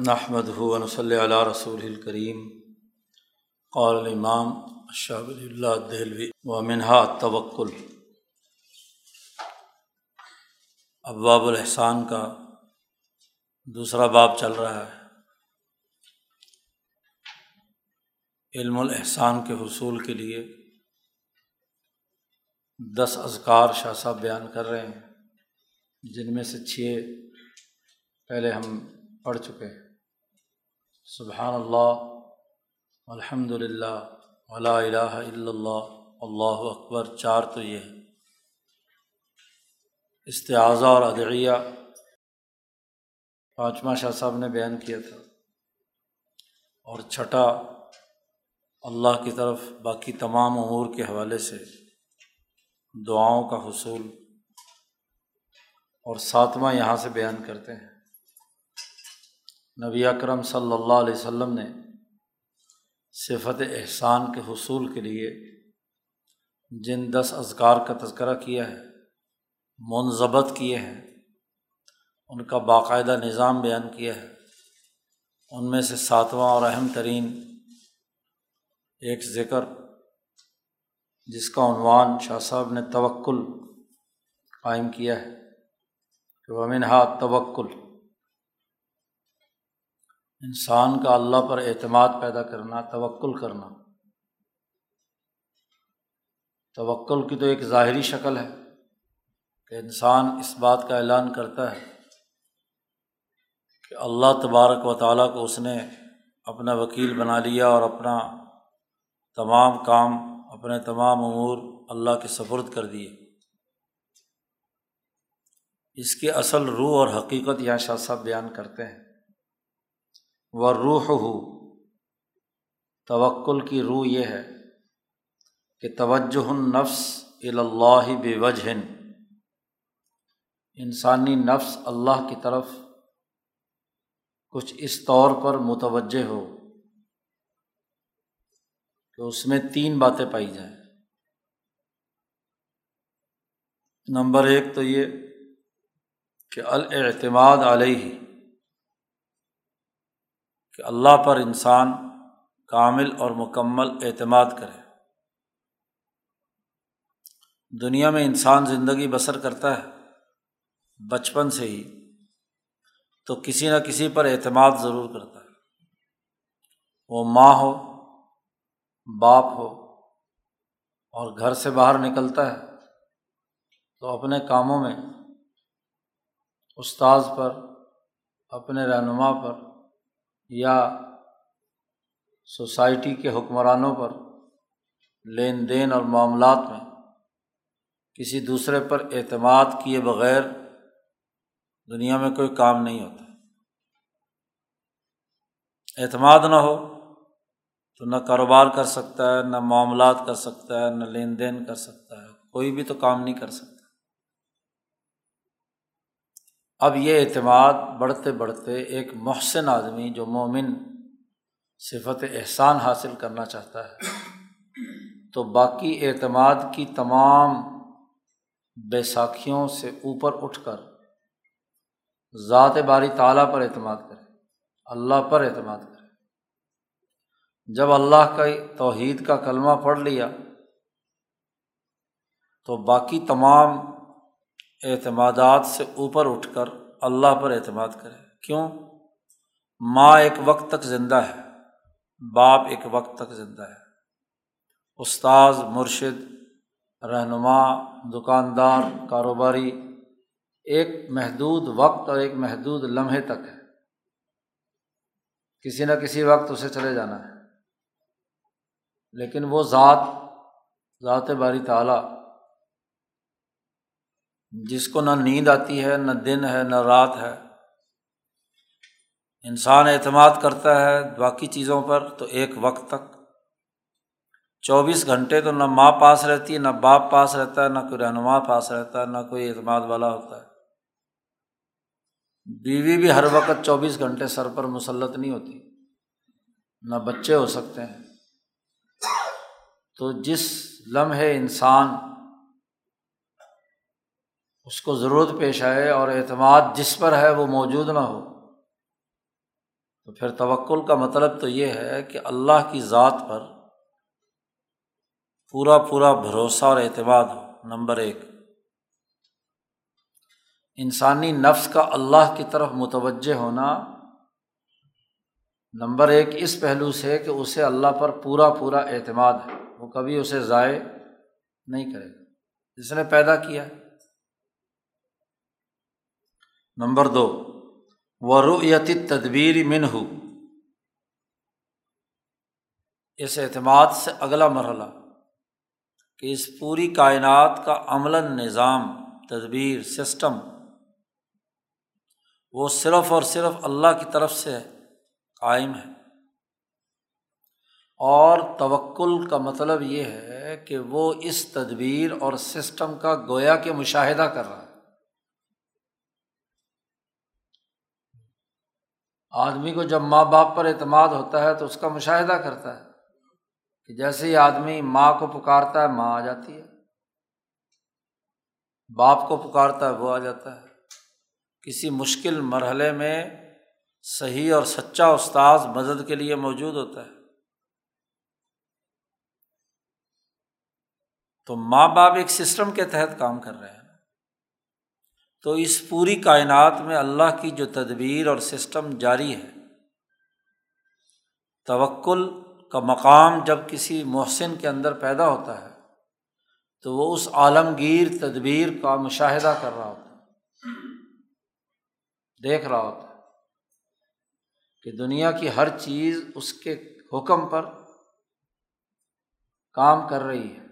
نحمد ہُون صلی علیہ رسول الکریم قال الامام شاہ اللہ دہلوی و منہا توکل ابواب الحسان کا دوسرا باب چل رہا ہے. علم الاحسان کے حصول کے لیے دس اذکار شاہ صاحب بیان کر رہے ہیں، جن میں سے چھ پہلے ہم پڑھ چکے ہیں۔ سبحان اللہ الحمد للہ ولا الہ الا اللہ اللہ اکبر، چار تو یہ ہے استعاضہ اور ادعیہ۔ پانچواں شاہ صاحب نے بیان کیا تھا۔ اور چھٹا اللہ کی طرف باقی تمام امور کے حوالے سے دعاؤں کا حصول۔ اور ساتواں یہاں سے بیان کرتے ہیں۔ نبی اکرم صلی اللہ علیہ وسلم نے صفت احسان کے حصول کے لیے جن دس اذکار کا تذکرہ کیا ہے منظبت کیے ہیں، ان کا باقاعدہ نظام بیان کیا ہے۔ ان میں سے ساتواں اور اہم ترین ایک ذکر، جس کا عنوان شاہ صاحب نے توکل قائم کیا ہے، کہ ومنہا توکل انسان کا اللہ پر اعتماد پیدا کرنا، توکل کرنا۔ توکل کی تو ایک ظاہری شکل ہے کہ انسان اس بات کا اعلان کرتا ہے کہ اللہ تبارک و تعالیٰ کو اس نے اپنا وکیل بنا لیا اور اپنا تمام کام، اپنے تمام امور اللہ کے سفرد کر دیے۔ اس کی اصل روح اور حقیقت یہاں شاہ صاحب بیان کرتے ہیں۔ و روح ہو توکل کی روح یہ ہے کہ توجہ نفس اللہ بے وجہ انسانی نفس اللہ کی طرف کچھ اس طور پر متوجہ ہو کہ اس میں تین باتیں پائی جائیں۔ نمبر ایک تو یہ کہ الاعتماد علیہ کہ اللہ پر انسان کامل اور مکمل اعتماد کرے۔ دنیا میں انسان زندگی بسر کرتا ہے بچپن سے ہی، تو کسی نہ کسی پر اعتماد ضرور کرتا ہے۔ وہ ماں ہو، باپ ہو اور گھر سے باہر نکلتا ہے، تو اپنے کاموں میں استاذ پر، اپنے رہنما پر یا سوسائٹی کے حکمرانوں پر لین دین اور معاملات میں کسی دوسرے پر اعتماد کیے بغیر دنیا میں کوئی کام نہیں ہوتا۔ اعتماد نہ ہو تو نہ کاروبار کر سکتا ہے، نہ معاملات کر سکتا ہے، نہ لین دین کر سکتا ہے، کوئی بھی تو کام نہیں کر سکتا۔ اب یہ اعتماد بڑھتے بڑھتے ایک محسن آدمی جو مومن صفت احسان حاصل کرنا چاہتا ہے، تو باقی اعتماد کی تمام بیساکھیوں سے اوپر اٹھ کر ذات باری تعالیٰ پر اعتماد کرے، اللہ پر اعتماد کرے۔ جب اللہ کا توحید کا کلمہ پڑھ لیا، تو باقی تمام اعتمادات سے اوپر اٹھ کر اللہ پر اعتماد کرے۔ کیوں؟ ماں ایک وقت تک زندہ ہے، باپ ایک وقت تک زندہ ہے۔ استاذ، مرشد، رہنما، دکاندار، کاروباری ایک محدود وقت اور ایک محدود لمحے تک ہے۔ کسی نہ کسی وقت اسے چلے جانا ہے۔ لیکن وہ ذات ذات باری تعالیٰ جس کو نہ نیند آتی ہے، نہ دن ہے، نہ رات ہے۔ انسان اعتماد کرتا ہے باقی چیزوں پر تو ایک وقت تک۔ چوبیس گھنٹے تو نہ ماں پاس رہتی ہے نہ باپ پاس رہتا ہے نہ کوئی رہنما پاس رہتا ہے نہ کوئی اعتماد والا ہوتا ہے۔ بیوی بھی ہر وقت چوبیس گھنٹے سر پر مسلط نہیں ہوتی، نہ بچے ہو سکتے ہیں۔ تو جس لمحے انسان اس کو ضرورت پیش آئے اور اعتماد جس پر ہے وہ موجود نہ ہو۔ تو پھر توکل کا مطلب تو یہ ہے کہ اللہ کی ذات پر پورا پورا بھروسہ اور اعتماد ہو، نمبر ایک۔ انسانی نفس کا اللہ کی طرف متوجہ ہونا نمبر ایک اس پہلو سے کہ اسے اللہ پر پورا پورا اعتماد ہے۔ وہ کبھی اسے ضائع نہیں کرے گا۔ جس نے پیدا کیا ہے۔ نمبر دو ورعیت تدبیر من ہو اس اعتماد سے اگلا مرحلہ، کہ اس پوری کائنات کا عمل نظام، تدبیر، سسٹم، وہ صرف اور صرف اللہ کی طرف سے قائم ہے۔ اور توکل کا مطلب یہ ہے کہ وہ اس تدبیر اور سسٹم کا گویا کے مشاہدہ کر رہا ہے۔ آدمی کو جب ماں باپ پر اعتماد ہوتا ہے تو اس کا مشاہدہ کرتا ہے کہ جیسے ہی آدمی ماں کو پکارتا ہے، ماں آ جاتی ہے۔ باپ کو پکارتا ہے، وہ آ جاتا ہے۔ کسی مشکل مرحلے میں صحیح اور سچا استاذ مدد کے لیے موجود ہوتا ہے۔ تو ماں باپ ایک سسٹم کے تحت کام کر رہے ہیں۔ تو اس پوری کائنات میں اللہ کی جو تدبیر اور سسٹم جاری ہے، توکل کا مقام جب کسی محسن کے اندر پیدا ہوتا ہے، تو وہ اس عالمگیر تدبیر کا مشاہدہ کر رہا ہوتا ہے، دیکھ رہا ہوتا ہے کہ دنیا کی ہر چیز اس کے حکم پر کام کر رہی ہے۔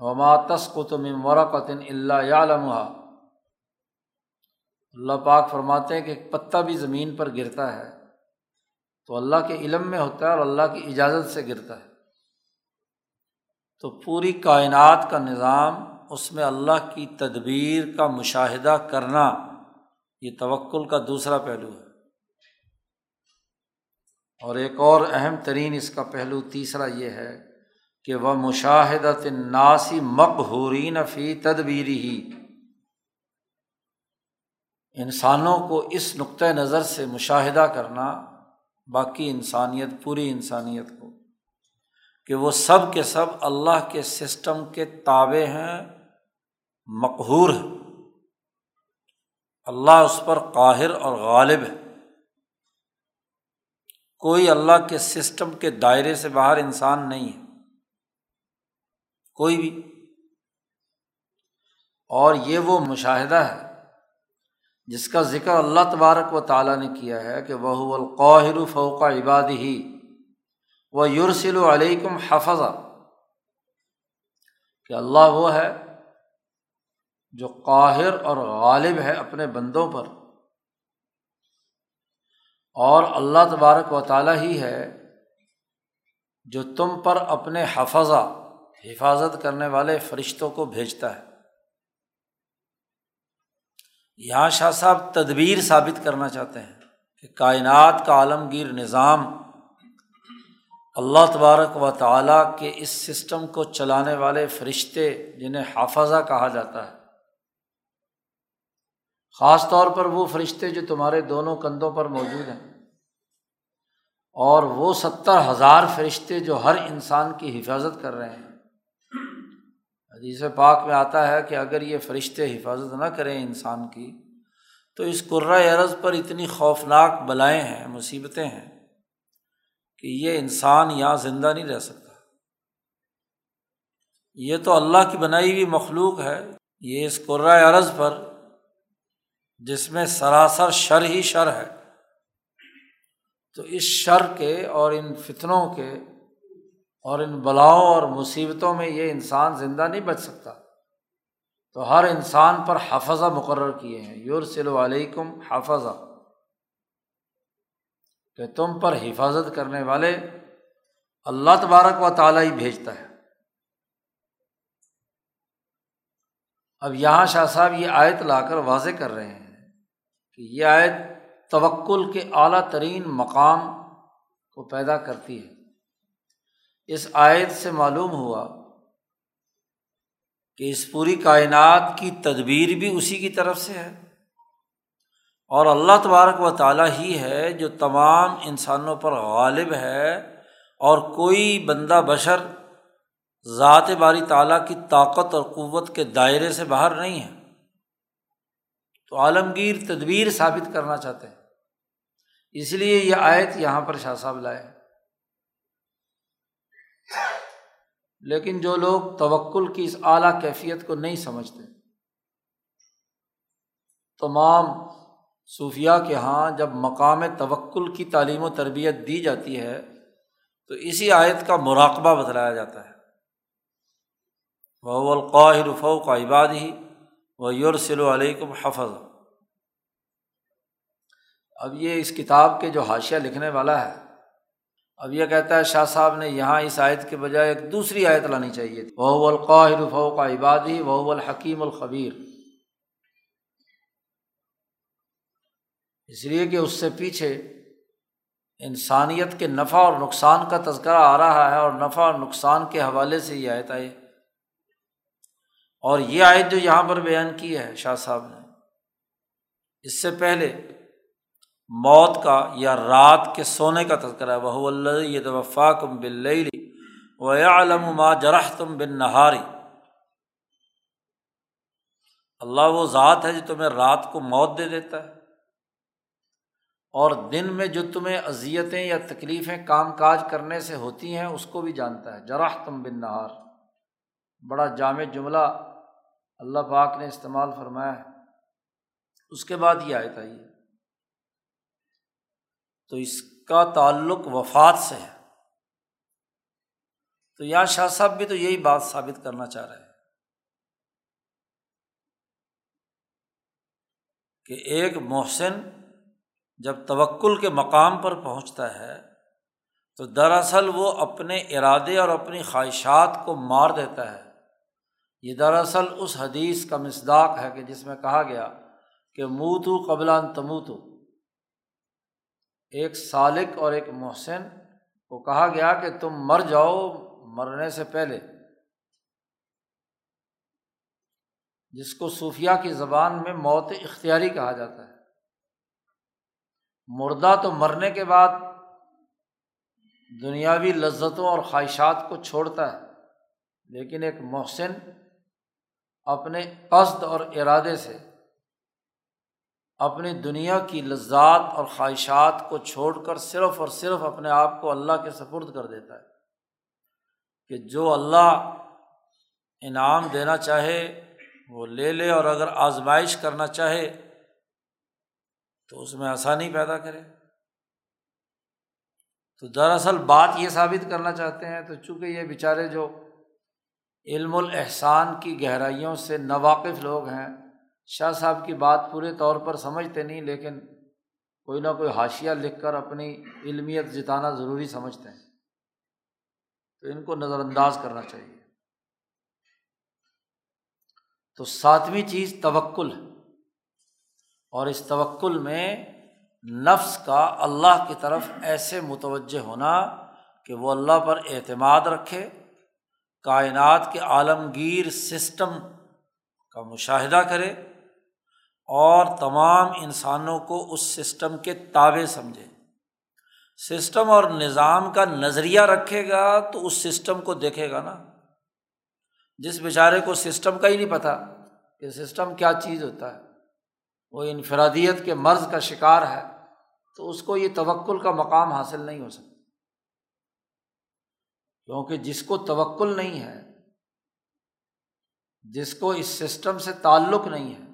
وماتس کو تم ورقن اللہ یا لمحہ اللہ پاک فرماتے ہیں کہ ایک پتا بھی زمین پر گرتا ہے تو اللہ کے علم میں ہوتا ہے اور اللہ کی اجازت سے گرتا ہے۔ تو پوری کائنات کا نظام، اس میں اللہ کی تدبیر کا مشاہدہ کرنا، یہ توکل کا دوسرا پہلو ہے۔ اور ایک اور اہم ترین اس کا پہلو، تیسرا یہ ہے کہ وہ مشاہدت ناسی مقہورین فی تدبیری ہی انسانوں کو اس نقطۂ نظر سے مشاہدہ کرنا باقی انسانیت، پوری انسانیت کو، کہ وہ سب کے سب اللہ کے سسٹم کے تابع ہیں، مقہور ہیں۔ اللہ اس پر قاہر اور غالب ہے۔ کوئی اللہ کے سسٹم کے دائرے سے باہر انسان نہیں ہے۔ کوئی بھی۔ اور یہ وہ مشاہدہ ہے جس کا ذکر اللہ تبارک و تعالیٰ نے کیا ہے کہ وہ القاہر فوق عباد ہی وہ یورسل علیکم حفظ کہ اللہ وہ ہے جو قاہر اور غالب ہے اپنے بندوں پر اور اللہ تبارک و تعالیٰ ہی ہے جو تم پر اپنے حفظہ، حفاظت کرنے والے فرشتوں کو بھیجتا ہے۔ یہاں شاہ صاحب تدبیر ثابت کرنا چاہتے ہیں کہ کائنات کا عالمگیر نظام اللہ تبارک و تعالیٰ کے اس سسٹم کو چلانے والے فرشتے جنہیں حافظہ کہا جاتا ہے۔ خاص طور پر وہ فرشتے جو تمہارے دونوں کندھوں پر موجود ہیں۔ اور وہ ستر ہزار فرشتے جو ہر انسان کی حفاظت کر رہے ہیں۔ حدیث پاک میں آتا ہے کہ اگر یہ فرشتے حفاظت نہ کریں انسان کی، تو اس عرض پر اتنی خوفناک بلائیں ہیں، مصیبتیں ہیں کہ یہ انسان یہاں زندہ نہیں رہ سکتا۔ یہ تو اللہ کی بنائی ہوئی مخلوق ہے۔ یہ اس عرض پر، جس میں سراسر شر ہی شر ہے۔ تو اس شر کے اور ان فتنوں کے اور ان بلاؤں اور مصیبتوں میں یہ انسان زندہ نہیں بچ سکتا۔ تو ہر انسان پر حفظہ مقرر کیے ہیں۔ یور علیکم حفظہ۔ کہ تم پر حفاظت کرنے والے اللہ تبارک و تعالیٰ ہی بھیجتا ہے۔ اب یہاں شاہ صاحب یہ آیت لا کر واضح کر رہے ہیں کہ یہ آیت توکل کے اعلیٰ ترین مقام کو پیدا کرتی ہے۔ اس آیت سے معلوم ہوا کہ اس پوری کائنات کی تدبیر بھی اسی کی طرف سے ہے۔ اور اللہ تبارک و تعالیٰ ہی ہے جو تمام انسانوں پر غالب ہے اور کوئی بندہ بشر ذات باری تعالیٰ کی طاقت اور قوت کے دائرے سے باہر نہیں ہے۔ تو عالمگیر تدبیر ثابت کرنا چاہتے ہیں۔ اس لیے یہ آیت یہاں پر شاہ صاحب لائے لیکن جو لوگ توکل کی اس اعلیٰ کیفیت کو نہیں سمجھتے، تمام صوفیہ کے یہاں جب مقام توکل کی تعلیم و تربیت دی جاتی ہے، تو اسی آیت کا مراقبہ بتلایا جاتا ہے۔ وہ القاہر فوق عباد ہی وہ یورسل علیکم حفظ اب یہ اس کتاب کے جو حاشیہ لکھنے والا ہے اب یہ کہتا ہے شاہ صاحب نے یہاں اس آیت کے بجائے ایک دوسری آیت لانی چاہیے تھی۔ وہ القاہر فوق عبادی وہ الحکیم الخبیر۔ اس لیے کہ اس سے پیچھے انسانیت کے نفع اور نقصان کا تذکرہ آ رہا ہے اور نفع اور نقصان کے حوالے سے یہ آیت آئے اور یہ آیت جو یہاں پر بیان کی ہے شاہ صاحب نے، اس سے پہلے موت کا یا رات کے سونے کا تذکرہ ہے۔ وہ اللہ یہ توفا کم بل و علم ما جرح تم بن نہاری اللہ وہ ذات ہے جو تمہیں رات کو موت دے دیتا ہے۔ اور دن میں جو تمہیں اذیتیں یا تکلیفیں کام کاج کرنے سے ہوتی ہیں، اس کو بھی جانتا ہے۔ جراح تم بن نہار بڑا جامع جملہ اللہ پاک نے استعمال فرمایا ہے۔ اس کے بعد یہ آئے تھا یہ تو اس کا تعلق وفات سے ہے۔ تو یا شاہ صاحب بھی تو یہی بات ثابت کرنا چاہ رہے ہیں کہ ایک محسن جب توکل کے مقام پر پہنچتا ہے تو دراصل وہ اپنے ارادے اور اپنی خواہشات کو مار دیتا ہے۔ یہ دراصل اس حدیث کا مصداق ہے کہ جس میں کہا گیا کہ منہ قبلان تموتو۔ ایک سالق اور ایک محسن کو کہا گیا کہ تم مر جاؤ مرنے سے پہلے۔ جس کو صوفیہ کی زبان میں موت اختیاری کہا جاتا ہے۔ مردہ تو مرنے کے بعد دنیاوی لذتوں اور خواہشات کو چھوڑتا ہے، لیکن ایک محسن اپنے قصد اور ارادے سے اپنی دنیا کی لذات اور خواہشات کو چھوڑ کر صرف اور صرف اپنے آپ کو اللہ کے سپرد کر دیتا ہے کہ جو اللہ انعام دینا چاہے وہ لے لے اور اگر آزمائش کرنا چاہے تو اس میں آسانی پیدا کرے۔ تو دراصل بات یہ ثابت کرنا چاہتے ہیں تو چونکہ یہ بیچارے جو علم الاحسان کی گہرائیوں سے ناواقف لوگ ہیں شاہ صاحب کی بات پورے طور پر سمجھتے نہیں، لیکن کوئی نہ کوئی حاشیہ لکھ کر اپنی علمیت جتانا ضروری سمجھتے ہیں۔ تو ان کو نظر انداز کرنا چاہیے۔ تو ساتویں چیز توکل۔ ہے اور اس توکل میں نفس کا اللہ کی طرف ایسے متوجہ ہونا کہ وہ اللہ پر اعتماد رکھے، کائنات کے عالمگیر سسٹم کا مشاہدہ کرے اور تمام انسانوں کو اس سسٹم کے تابع سمجھے۔ سسٹم اور نظام کا نظریہ رکھے گا تو اس سسٹم کو دیکھے گا نا۔ جس بیچارے کو سسٹم کا ہی نہیں پتہ کہ سسٹم کیا چیز ہوتا ہے، وہ انفرادیت کے مرض کا شکار ہے، تو اس کو یہ توکل کا مقام حاصل نہیں ہو سکتا۔ کیونکہ جس کو توکل نہیں ہے، جس کو اس سسٹم سے تعلق نہیں ہے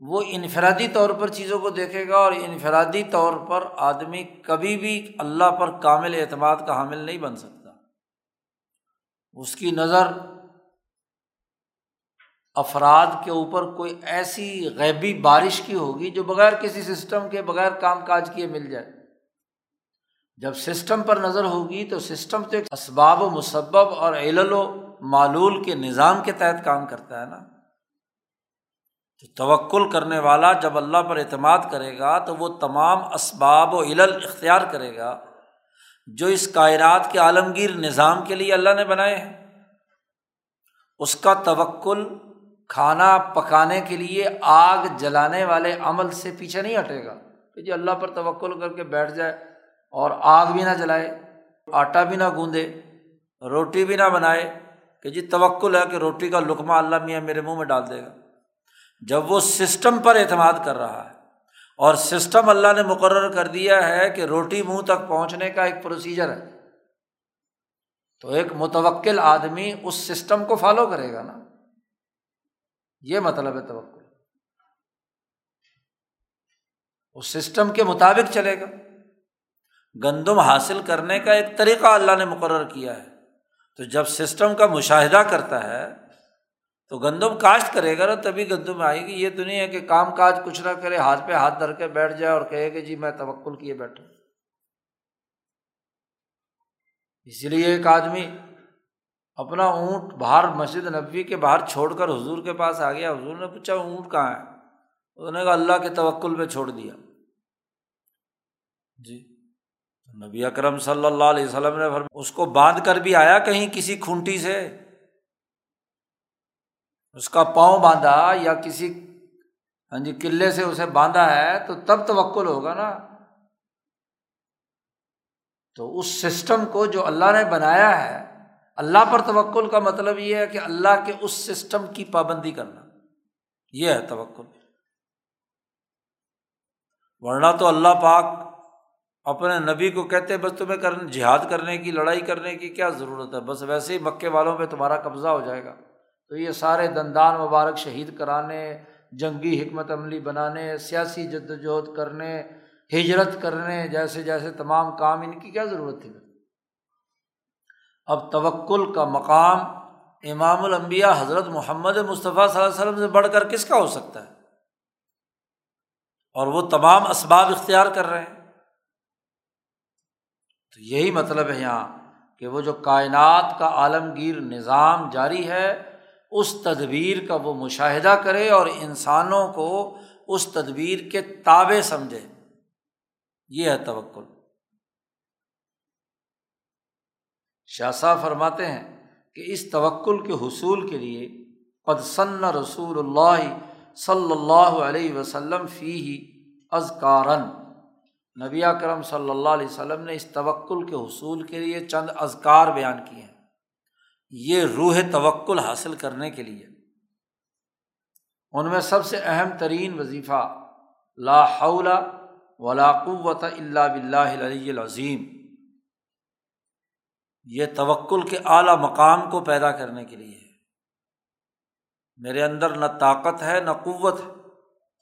وہ انفرادی طور پر چیزوں کو دیکھے گا اور انفرادی طور پر آدمی کبھی بھی اللہ پر کامل اعتماد کا حامل نہیں بن سکتا۔ اس کی نظر افراد کے اوپر کوئی ایسی غیبی بارش کی ہوگی جو بغیر کسی سسٹم کے، بغیر کام کاج کیے مل جائے۔ جب سسٹم پر نظر ہوگی تو سسٹم تو ایک اسباب و مسبب اور علل و معلول کے نظام کے تحت کام کرتا ہے نا۔ تو توکل کرنے والا جب اللہ پر اعتماد کرے گا تو وہ تمام اسباب و علل اختیار کرے گا جو اس کائرات کے عالمگیر نظام کے لیے اللہ نے بنائے ہیں۔ اس کا توکل کھانا پکانے کے لیے آگ جلانے والے عمل سے پیچھے نہیں ہٹے گا۔ کہ جی اللہ پر توکل کر کے بیٹھ جائے اور آگ بھی نہ جلائے، آٹا بھی نہ گوندے، روٹی بھی نہ بنائے۔ کہ جی توکل ہے کہ روٹی کا لقمہ اللہ میاں میرے منہ میں ڈال دے گا۔ جب وہ سسٹم پر اعتماد کر رہا ہے۔ اور سسٹم اللہ نے مقرر کر دیا ہے کہ روٹی منہ تک پہنچنے کا ایک پروسیجر ہے۔ تو ایک متوکل آدمی اس سسٹم کو فالو کرے گا نا۔ یہ مطلب ہے توکل۔ اس سسٹم کے مطابق چلے گا۔ گندم حاصل کرنے کا ایک طریقہ اللہ نے مقرر کیا ہے۔ تو جب سسٹم کا مشاہدہ کرتا ہے تو گندم کاشت کرے گا نا تبھی گندم آئے گی۔ یہ تو نہیں ہے کہ کام کاج کچھ نہ کرے، ہاتھ پہ ہاتھ دھر کے بیٹھ جائے اور کہے کہ جی میں توکل کیے بیٹھا۔ اسی لیے ایک آدمی اپنا اونٹ باہر مسجد نبی کے باہر چھوڑ کر حضور کے پاس آ گیا۔ حضور نے پوچھا، اونٹ کہاں ہے؟ انہوں نے کہا، اللہ کے توکل پہ چھوڑ دیا۔ جی۔ نبی اکرم صلی اللہ علیہ وسلم نے اس کو باندھ کر بھی آیا کہیں کسی کھونٹی سے؟ اس کا پاؤں باندھا یا کسی ہاں جی قلعے سے اسے باندھا ہے تو تب توکل ہوگا نا۔ تو اس سسٹم کو جو اللہ نے بنایا ہے، اللہ پر توکل کا مطلب یہ ہے کہ اللہ کے اس سسٹم کی پابندی کرنا۔ یہ ہے توکل۔ ورنہ تو اللہ پاک اپنے نبی کو کہتے بس تمہیں جہاد کرنے کی، لڑائی کرنے کی کیا ضرورت ہے؟ بس ویسے ہی مکے والوں پہ تمہارا قبضہ ہو جائے گا۔ تو یہ سارے دندان مبارک شہید کرانے، جنگی حکمت عملی بنانے، سیاسی جد وجہد کرنے، ہجرت کرنے، جیسے جیسے تمام کام، ان کی کیا ضرورت تھی؟ اب توکل کا مقام امام الانبیاء حضرت محمد مصطفیٰ صلی اللہ علیہ وسلم سے بڑھ کر کس کا ہو سکتا ہے؟ اور وہ تمام اسباب اختیار کر رہے ہیں۔ تو یہی مطلب ہے یہاں کہ وہ جو کائنات کا عالمگیر نظام جاری ہے اس تدبیر کا وہ مشاہدہ کرے اور انسانوں کو اس تدبیر کے تابے سمجھے۔ یہ ہے توکل۔ شاہ صاحب فرماتے ہیں کہ اس توکل کے حصول کے لیے قدسن رسول اللہ صلی اللہ علیہ وسلم فی ہی ازکارن نبی کرم صلی اللہ علیہ وسلم نے اس توکل کے حصول کے لیے چند ازکار بیان کیے ہیں۔ یہ روح توکل حاصل کرنے کے لیے ان میں سب سے اہم ترین وظیفہ لا حول ولا قوت اللہ بلّہ علی العظیم، یہ توکل کے اعلیٰ مقام کو پیدا کرنے کے لیے میرے اندر نہ طاقت ہے نہ قوت ہے،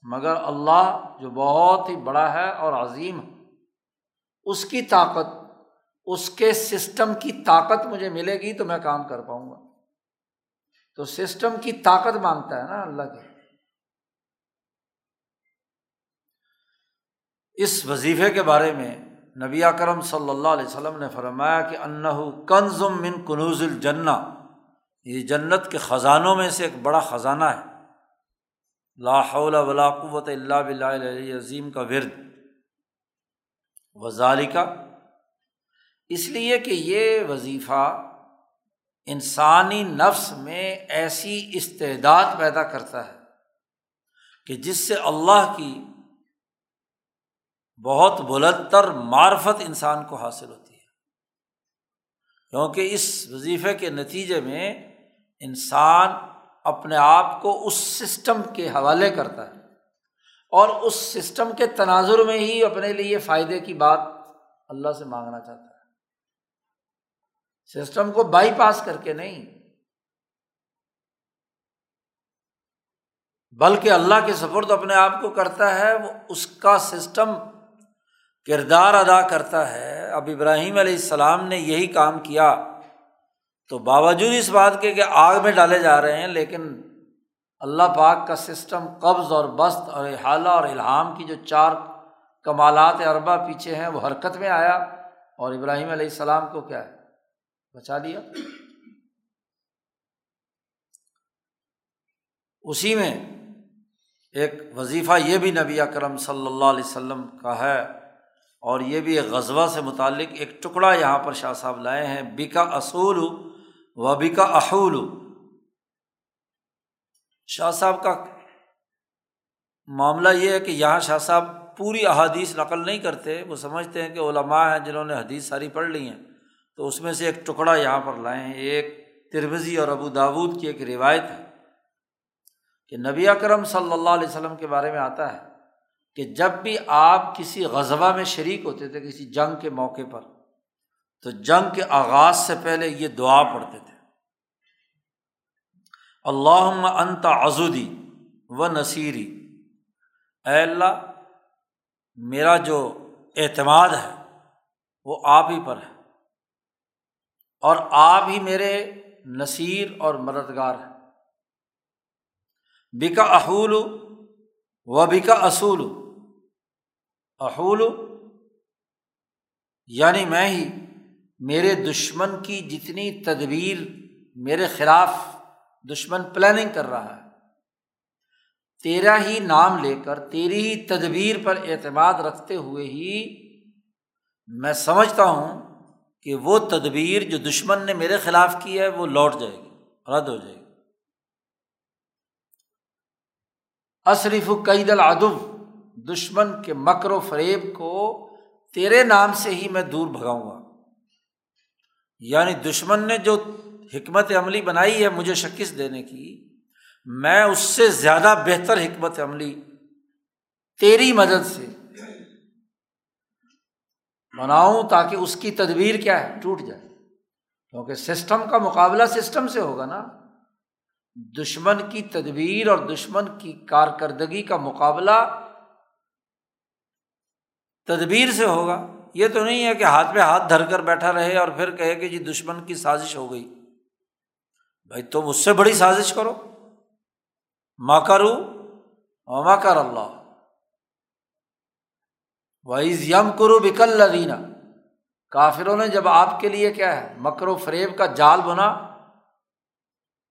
مگر اللہ جو بہت ہی بڑا ہے اور عظیم ہے، اس کی طاقت اس کے سسٹم کی طاقت مجھے ملے گی تو میں کام کر پاؤں گا۔ تو سسٹم کی طاقت مانگتا ہے نا اللہ کے۔ اس وظیفے کے بارے میں نبی کرم صلی اللہ علیہ وسلم نے فرمایا کہ انّ کنزم من کنوز الجنا یہ جنت کے خزانوں میں سے ایک بڑا خزانہ ہے۔ لا حول ولا قوت اللہ بلّہ عظیم کا ورد۔ وزال کا اس لیے کہ یہ وظیفہ انسانی نفس میں ایسی استعداد پیدا کرتا ہے کہ جس سے اللہ کی بہت بلند تر معرفت انسان کو حاصل ہوتی ہے۔ کیونکہ اس وظیفے کے نتیجے میں انسان اپنے آپ کو اس سسٹم کے حوالے کرتا ہے اور اس سسٹم کے تناظر میں ہی اپنے لیے فائدے کی بات اللہ سے مانگنا چاہتا ہے۔ سسٹم کو بائی پاس کر کے نہیں۔ بلکہ اللہ کے سفرد اپنے آپ کو کرتا ہے، وہ اس کا سسٹم کردار ادا کرتا ہے۔ اب ابراہیم علیہ السلام نے یہی کام کیا۔ تو باوجود اس بات کے کہ آگ میں ڈالے جا رہے ہیں، لیکن اللہ پاک کا سسٹم قبض اور بست اور احالہ اور الحام کی جو چار کمالات اربا پیچھے ہیں، وہ حرکت میں آیا۔ اور ابراہیم علیہ السلام کو کیا ہے؟ بچا دیا۔ اسی میں ایک وظیفہ یہ بھی نبی اکرم صلی اللہ علیہ وسلم کا ہے اور یہ بھی ایک غزبہ سے متعلق ایک ٹکڑا یہاں پر شاہ صاحب لائے ہیں۔ بکا اصول وبی کا احول۔ شاہ صاحب کا معاملہ یہ ہے کہ یہاں شاہ صاحب پوری احادیث نقل نہیں کرتے۔ وہ سمجھتے ہیں کہ علماء ہیں جنہوں نے حدیث ساری پڑھ لی ہیں۔ تو اس میں سے ایک ٹکڑا یہاں پر لائے ایک تربزی اور ابو داود کی ایک روایت ہے کہ نبی اکرم صلی اللہ علیہ وسلم کے بارے میں آتا ہے کہ جب بھی آپ کسی غذبہ میں شریک ہوتے تھے، کسی جنگ کے موقع پر، تو جنگ کے آغاز سے پہلے یہ دعا پڑھتے تھے۔ اللہ انت عزودی و نصیری۔ اے اللہ، میرا جو اعتماد ہے، وہ آپ ہی پر ہے۔ اور آپ ہی میرے نصیر اور مددگار ہیں۔ بکا احول و بکا اصول احول یعنی میں ہی میرے دشمن کی جتنی تدبیر میرے خلاف دشمن پلاننگ کر رہا ہے، تیرا ہی نام لے کر، تیری ہی تدبیر پر اعتماد رکھتے ہوئے ہی میں سمجھتا ہوں کہ وہ تدبیر جو دشمن نے میرے خلاف کی ہے وہ لوٹ جائے گی، رد ہو جائے گی۔ اشریف قید العدب دشمن کے مکر و فریب کو تیرے نام سے ہی میں دور بھگاؤں گا۔ یعنی دشمن نے جو حکمت عملی بنائی ہے مجھے شکست دینے کی، میں اس سے زیادہ بہتر حکمت عملی تیری مدد سے بناؤں تاکہ اس کی تدبیر کیا ہے؟ ٹوٹ جائے۔ کیونکہ سسٹم کا مقابلہ سسٹم سے ہوگا نا۔ دشمن کی تدبیر اور دشمن کی کارکردگی کا مقابلہ تدبیر سے ہوگا۔ یہ تو نہیں ہے کہ ہاتھ پہ ہاتھ دھر کر بیٹھا رہے اور پھر کہے کہ جی دشمن کی سازش ہو گئی۔ بھائی تم اس سے بڑی سازش کرو۔ ماں کرو ماں کر اللہ۔ وائز یم کرو بکل لدینہ کافروں نے جب آپ کے لیے کیا ہے، مکر و فریب کا جال بنا،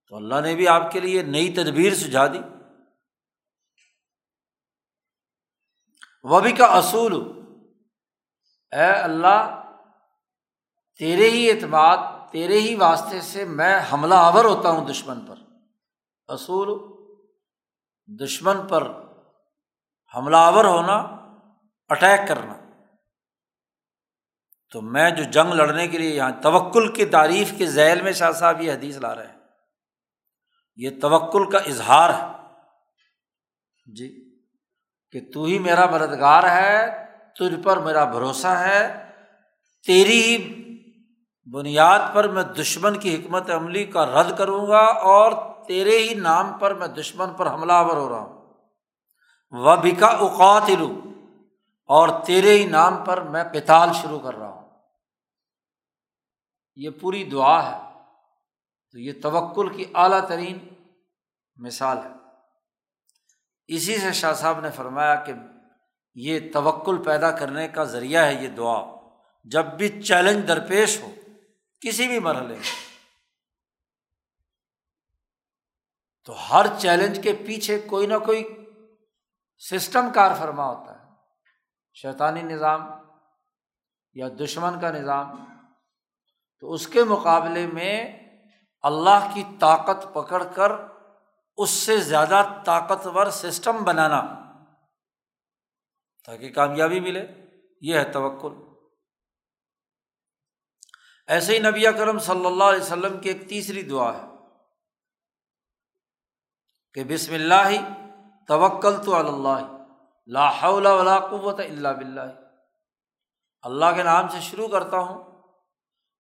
تو اللہ نے بھی آپ کے لیے نئی تدبیر سجھا دی۔ وہ بھی کا اصول اے اللہ، تیرے ہی اعتماد، تیرے ہی واسطے سے میں حملہ آور ہوتا ہوں دشمن پر۔ اصول دشمن پر حملہ آور ہونا اٹیک کرنا۔ تو میں جو جنگ لڑنے کے لیے یہاں توکل کی تعریف کے ذیل میں شاہ صاحب یہ حدیث لا رہے ہیں۔ یہ توکل کا اظہار ہے۔ جی کہ تو ہی میرا مددگار ہے، تجھ پر میرا بھروسہ ہے، تیری ہی بنیاد پر میں دشمن کی حکمت عملی کا رد کروں گا اور تیرے ہی نام پر میں دشمن پر حملہ آور ہو رہا ہوں۔ وہ بکا اوقات لوں اور تیرے ہی نام پر میں پتال شروع کر رہا ہوں۔ یہ پوری دعا ہے۔ تو یہ توکل کی اعلیٰ ترین مثال ہے۔ اسی سے شاہ صاحب نے فرمایا کہ یہ توکل پیدا کرنے کا ذریعہ ہے یہ دعا۔ جب بھی چیلنج درپیش ہو، کسی بھی مرحلے میں۔ تو ہر چیلنج کے پیچھے کوئی نہ کوئی سسٹم کار فرما ہوتا ہے۔ شیطانی نظام یا دشمن کا نظام، تو اس کے مقابلے میں اللہ کی طاقت پکڑ کر اس سے زیادہ طاقتور سسٹم بنانا تاکہ کامیابی ملے، یہ ہے توکل۔ ایسے ہی نبی کرم صلی اللہ علیہ وسلم کی ایک تیسری دعا ہے کہ بسم اللہ ہی توکل تو اللہ۔ لا حول ولا قوت اللہ بلّہ اللہ کے نام سے شروع کرتا ہوں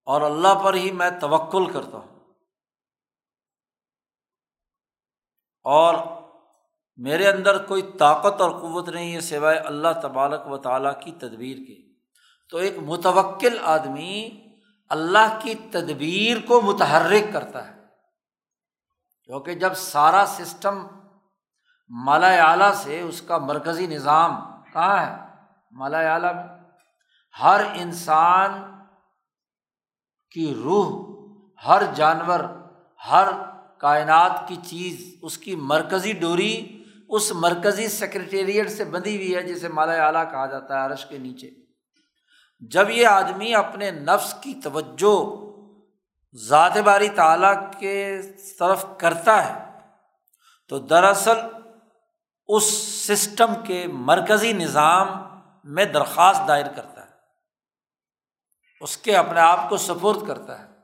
اور اللہ پر ہی میں توکل کرتا ہوں۔ اور میرے اندر کوئی طاقت اور قوت نہیں ہے سوائے اللہ تبارک و تعالیٰ کی تدبیر کے۔ تو ایک متوکل آدمی اللہ کی تدبیر کو متحرک کرتا ہے۔ کیونکہ جب سارا سسٹم مالا اعلیٰ سے اس کا مرکزی نظام کہاں ہے؟ مالا اعلیٰ میں۔ ہر انسان کی روح، ہر جانور، ہر کائنات کی چیز، اس کی مرکزی ڈوری اس مرکزی سیکرٹیریٹ سے بندھی ہوئی ہے جسے مالا اعلیٰ کہا جاتا ہے عرش کے نیچے۔ جب یہ آدمی اپنے نفس کی توجہ ذات باری تعالیٰ کے طرف کرتا ہے تو دراصل اس سسٹم کے مرکزی نظام میں درخواست دائر کرتا ہے۔ اس کے اپنے آپ کو سپرد کرتا ہے۔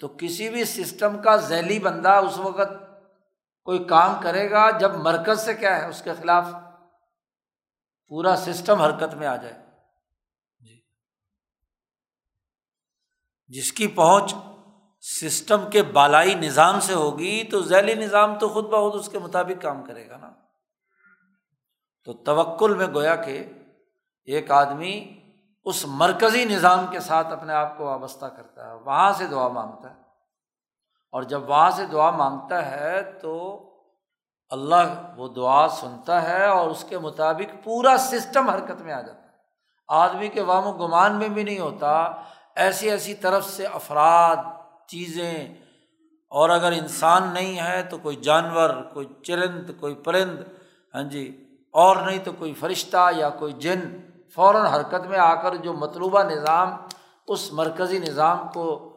تو کسی بھی سسٹم کا ذیلی بندہ اس وقت کوئی کام کرے گا جب مرکز سے کیا ہے، اس کے خلاف پورا سسٹم حرکت میں آ جائے۔ جی۔ جس کی پہنچ سسٹم کے بالائی نظام سے ہوگی تو ذیلی نظام تو خود بخود اس کے مطابق کام کرے گا نا۔ تو توکل میں گویا کہ ایک آدمی اس مرکزی نظام کے ساتھ اپنے آپ کو وابستہ کرتا ہے، وہاں سے دعا مانگتا ہے۔ اور جب وہاں سے دعا مانگتا ہے تو اللہ وہ دعا سنتا ہے اور اس کے مطابق پورا سسٹم حرکت میں آ جاتا ہے۔ آدمی کے وام و گمان میں بھی نہیں ہوتا، ایسی ایسی طرف سے افراد، چیزیں۔ اور اگر انسان نہیں ہے تو کوئی جانور، کوئی چرند، کوئی پرند۔ ہاں جی اور نہیں تو کوئی فرشتہ یا کوئی جن فوراً حرکت میں آ کر جو مطلوبہ نظام، اس مرکزی نظام کو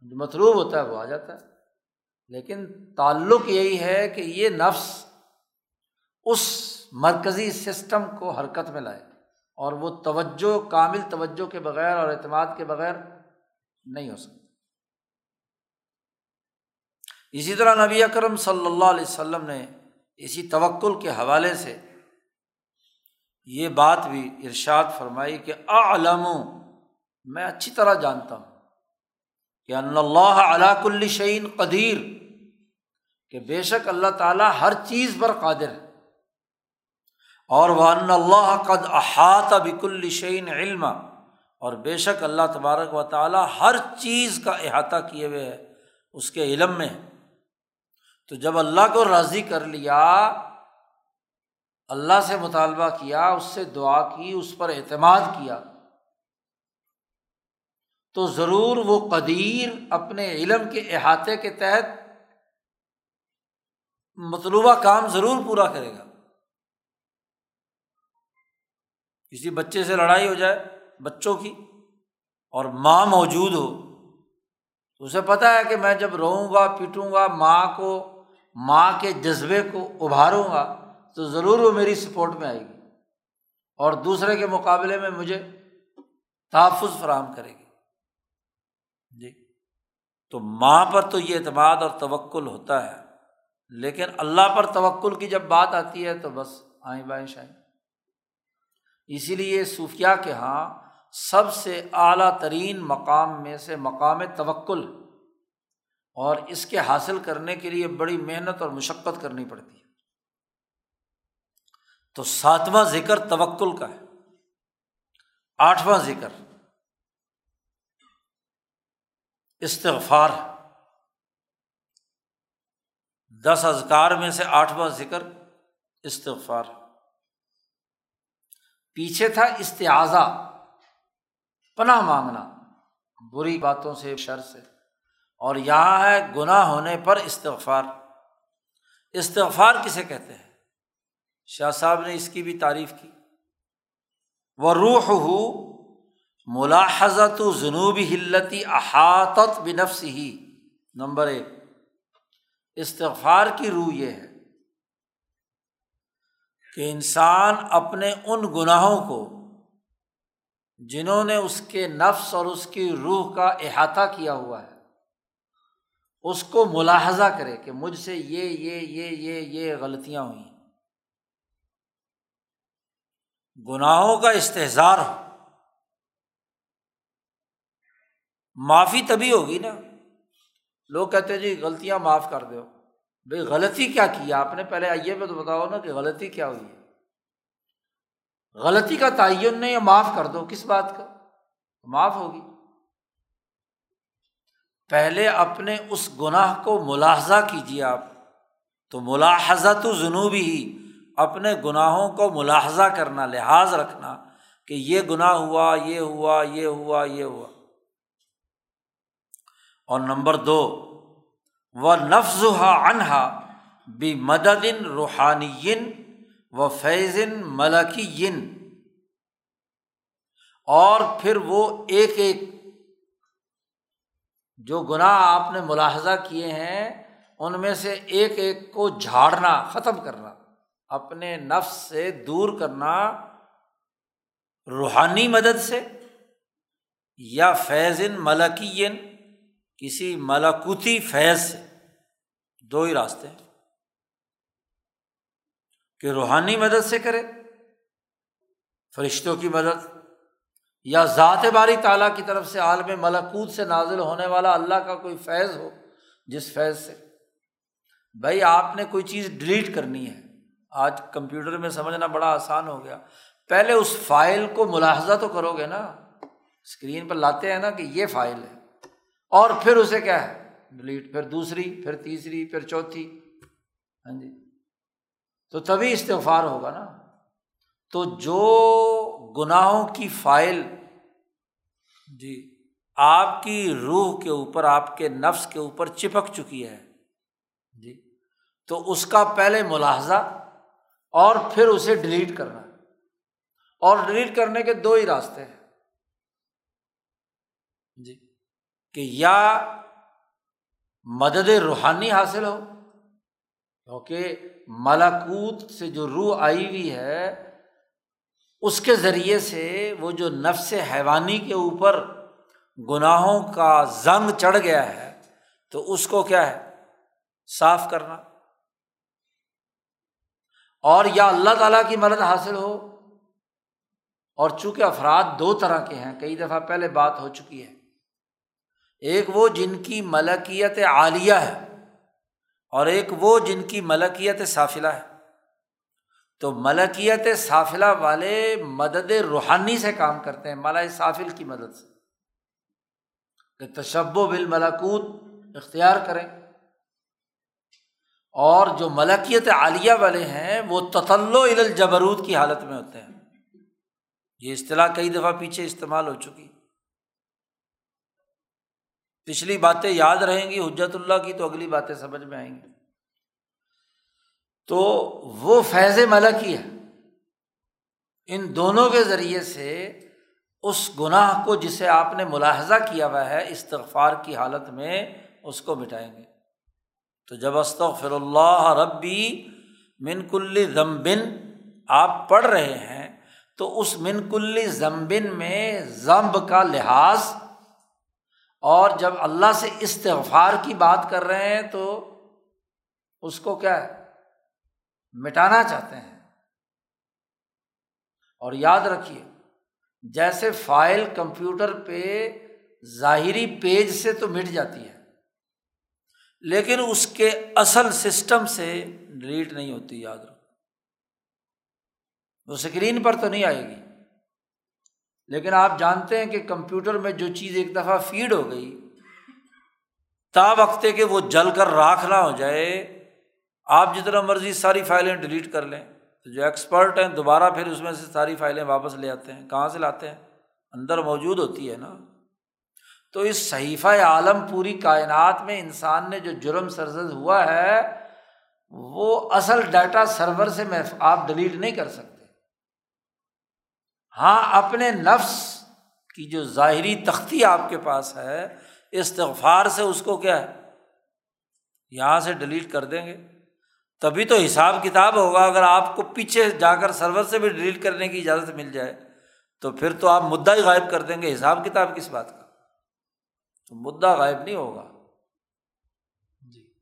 جو مطلوب ہوتا ہے وہ آ جاتا ہے۔ لیکن تعلق یہی ہے کہ یہ نفس اس مرکزی سسٹم کو حرکت میں لائے اور وہ توجہ، کامل توجہ کے بغیر اور اعتماد کے بغیر نہیں ہو سکتا۔ اسی طرح نبی اکرم صلی اللہ علیہ وسلم نے اسی توکل کے حوالے سے یہ بات بھی ارشاد فرمائی کہ علم میں اچھی طرح جانتا ہوں کہ اللہ علاق الشعین قدیر، کہ بے شک اللہ تعالیٰ ہر چیز پر قادر ہے، اور وہ ان اللہ قد احاط بک الشعین علم اور بے شک اللہ تبارک و تعالیٰ ہر چیز کا احاطہ کیے ہوئے ہے، اس کے علم میں تو جب اللہ کو راضی کر لیا، اللہ سے مطالبہ کیا، اس سے دعا کی، اس پر اعتماد کیا، تو ضرور وہ قدیر اپنے علم کے احاطے کے تحت مطلوبہ کام ضرور پورا کرے گا۔ کسی بچے سے لڑائی ہو جائے، بچوں کی، اور ماں موجود ہو، تو اسے پتہ ہے کہ میں جب رہوں گا، پیٹوں گا، ماں کو ماں کے جذبے کو ابھاروں گا تو ضرور وہ میری سپورٹ میں آئے گی اور دوسرے کے مقابلے میں مجھے تحفظ فراہم کرے گی۔ جی۔ تو ماں پر تو یہ اعتماد اور توکل ہوتا ہے، لیکن اللہ پر توکل کی جب بات آتی ہے تو بس آئیں بائیں شائیں۔ اسی لیے صوفیہ کے یہاں سب سے اعلیٰ ترین مقام میں سے مقام توکل اور اس کے حاصل کرنے کے لیے بڑی محنت اور مشقت کرنی پڑتی ہے۔ تو ساتواں ذکر توکل کا ہے۔ آٹھواں ذکر استغفار دس ازکار میں سے آٹھواں ذکر استغفار۔ پیچھے تھا استعاذہ، پناہ مانگنا، بری باتوں سے، شر سے۔ اور یہاں ہے گناہ ہونے پر استغفار۔ استغفار کسے کہتے ہیں؟ شاہ صاحب نے اس کی بھی تعریف کی۔ وہ روح ہو ملاحظت جنوبی ہلتی احاطت بنفس ہی نمبر ایک۔ استغفار کی روح یہ ہے کہ انسان اپنے ان گناہوں کو جنہوں نے اس کے نفس اور اس کی روح کا احاطہ کیا ہوا ہے اس کو ملاحظہ کرے کہ مجھ سے یہ یہ یہ یہ یہ غلطیاں ہوئیں گناہوں کا استحظار ہو۔ معافی تبھی ہوگی نا۔ لوگ کہتے جی غلطیاں معاف کر دو۔ بھائی غلطی کیا کیا آپ نے پہلے آئیے میں تو بتاؤ نا کہ غلطی کیا ہوئی ہے۔ غلطی کا تعین نہیں معاف کر دو۔ کس بات کا؟ معاف ہوگی۔ پہلے اپنے اس گناہ کو ملاحظہ کیجیے آپ۔ تو ملاحظہ تو جنوبی ہی اپنے گناہوں کو ملاحظہ کرنا، لحاظ رکھنا کہ یہ گناہ ہوا، یہ ہوا یہ ہوا یہ ہوا۔ اور نمبر دو، و نفز انہا بھی مدد روحانی و فیضن ملکی اور پھر وہ ایک ایک جو گناہ آپ نے ملاحظہ کیے ہیں، ان میں سے ایک ایک کو جھاڑنا، ختم کرنا، اپنے نفس سے دور کرنا روحانی مدد سے یا فیضن ملکین، کسی ملاکوتی فیض سے، دو ہی راستے ہیں۔ کہ روحانی مدد سے کرے، فرشتوں کی مدد یا ذات باری تعالیٰ کی طرف سے عالم ملکوت سے نازل ہونے والا اللہ کا کوئی فیض ہو جس فیض سے؟ بھائی، آپ نے کوئی چیز ڈیلیٹ کرنی ہے۔ آج کمپیوٹر میں سمجھنا بڑا آسان ہو گیا۔ پہلے اس فائل کو ملاحظہ تو کرو گے نا۔ اسکرین پر لاتے ہیں نا کہ یہ فائل ہے۔ اور پھر اسے کیا ہے؟ ڈیلیٹ۔ پھر دوسری، پھر تیسری، پھر چوتھی۔ ہاں جی۔ تو تبھی استفار ہوگا نا۔ تو جو گناہوں کی فائل۔ جی۔ آپ کی روح کے اوپر آپ کے نفس کے اوپر چپک چکی ہے۔ جی۔ تو اس کا پہلے ملاحظہ اور پھر اسے ڈیلیٹ کرنا۔ اور ڈیلیٹ کرنے کے دو ہی راستے ہیں۔ جی۔ کہ یا مدد روحانی حاصل ہو کیونکہ ملاکوت سے جو روح آئی ہوئی ہے اس کے ذریعے سے وہ جو نفس حیوانی کے اوپر گناہوں کا زنگ چڑھ گیا ہے، تو اس کو کیا ہے؟ صاف کرنا۔ اور یا اللہ تعالیٰ کی مدد حاصل ہو۔ اور چونکہ افراد دو طرح کے ہیں، کئی دفعہ پہلے بات ہو چکی ہے۔ ایک وہ جن کی ملکیت عالیہ ہے، اور ایک وہ جن کی ملکیت صافلہ ہے۔ تو ملکیت صافلہ والے مدد روحانی سے کام کرتے ہیں ملا صافل کی مدد سے۔ کہ تشب و بالملاکوت اختیار کریں۔ اور جو ملکیت عالیہ والے ہیں، وہ تطلو الجبرود کی حالت میں ہوتے ہیں۔ یہ اصطلاح کئی دفعہ پیچھے استعمال ہو چکی۔ پچھلی باتیں یاد رہیں گی حجرت اللہ کی تو اگلی باتیں سمجھ میں آئیں گی۔ تو وہ فیض ملک ہی ہے۔ ان دونوں کے ذریعے سے اس گناہ کو جسے آپ نے ملاحظہ کیا ہوا ہے، استغفار کی حالت میں اس کو مٹائیں گے۔ تو جب استغفر اللہ ربی من کل ضمبن آپ پڑھ رہے ہیں، تو اس من کل ضمبن میں ضمب کا لحاظ، اور جب اللہ سے استغفار کی بات کر رہے ہیں تو اس کو کیا ہے؟ مٹانا چاہتے ہیں۔ اور یاد رکھیے، جیسے فائل کمپیوٹر پہ ظاہری پیج سے تو مٹ جاتی ہے، لیکن اس کے اصل سسٹم سے ڈیلیٹ نہیں ہوتی، یاد رکھو۔ وہ اسکرین پر تو نہیں آئے گی، لیکن آپ جانتے ہیں کہ کمپیوٹر میں جو چیز ایک دفعہ فیڈ ہو گئی، تا وقت کہ وہ جل کر راکھ نہ ہو جائے۔ آپ جتنا مرضی ساری فائلیں ڈیلیٹ کر لیں تو جو ایکسپرٹ ہیں دوبارہ پھر اس میں سے ساری فائلیں واپس لے آتے ہیں۔ کہاں سے لاتے ہیں؟ اندر موجود ہوتی ہے نا۔ تو اس صحیفہ عالم پوری کائنات میں انسان نے جو جرم سرزد ہوا ہے، وہ اصل ڈاٹا سرور سے میں آپ ڈیلیٹ نہیں کر سکتے۔ ہاں اپنے نفس کی جو ظاہری تختی آپ کے پاس ہے، استغفار سے اس کو کیا ہے؟ یہاں سے ڈیلیٹ کر دیں گے۔ تبھی تو حساب کتاب ہوگا اگر آپ کو پیچھے جا کر سرور سے بھی ڈیلیٹ کرنے کی اجازت مل جائے تو پھر تو آپ مدعا ہی غائب کر دیں گے۔ حساب کتاب کس بات کا؟ تو مدعا غائب نہیں ہوگا۔ جی۔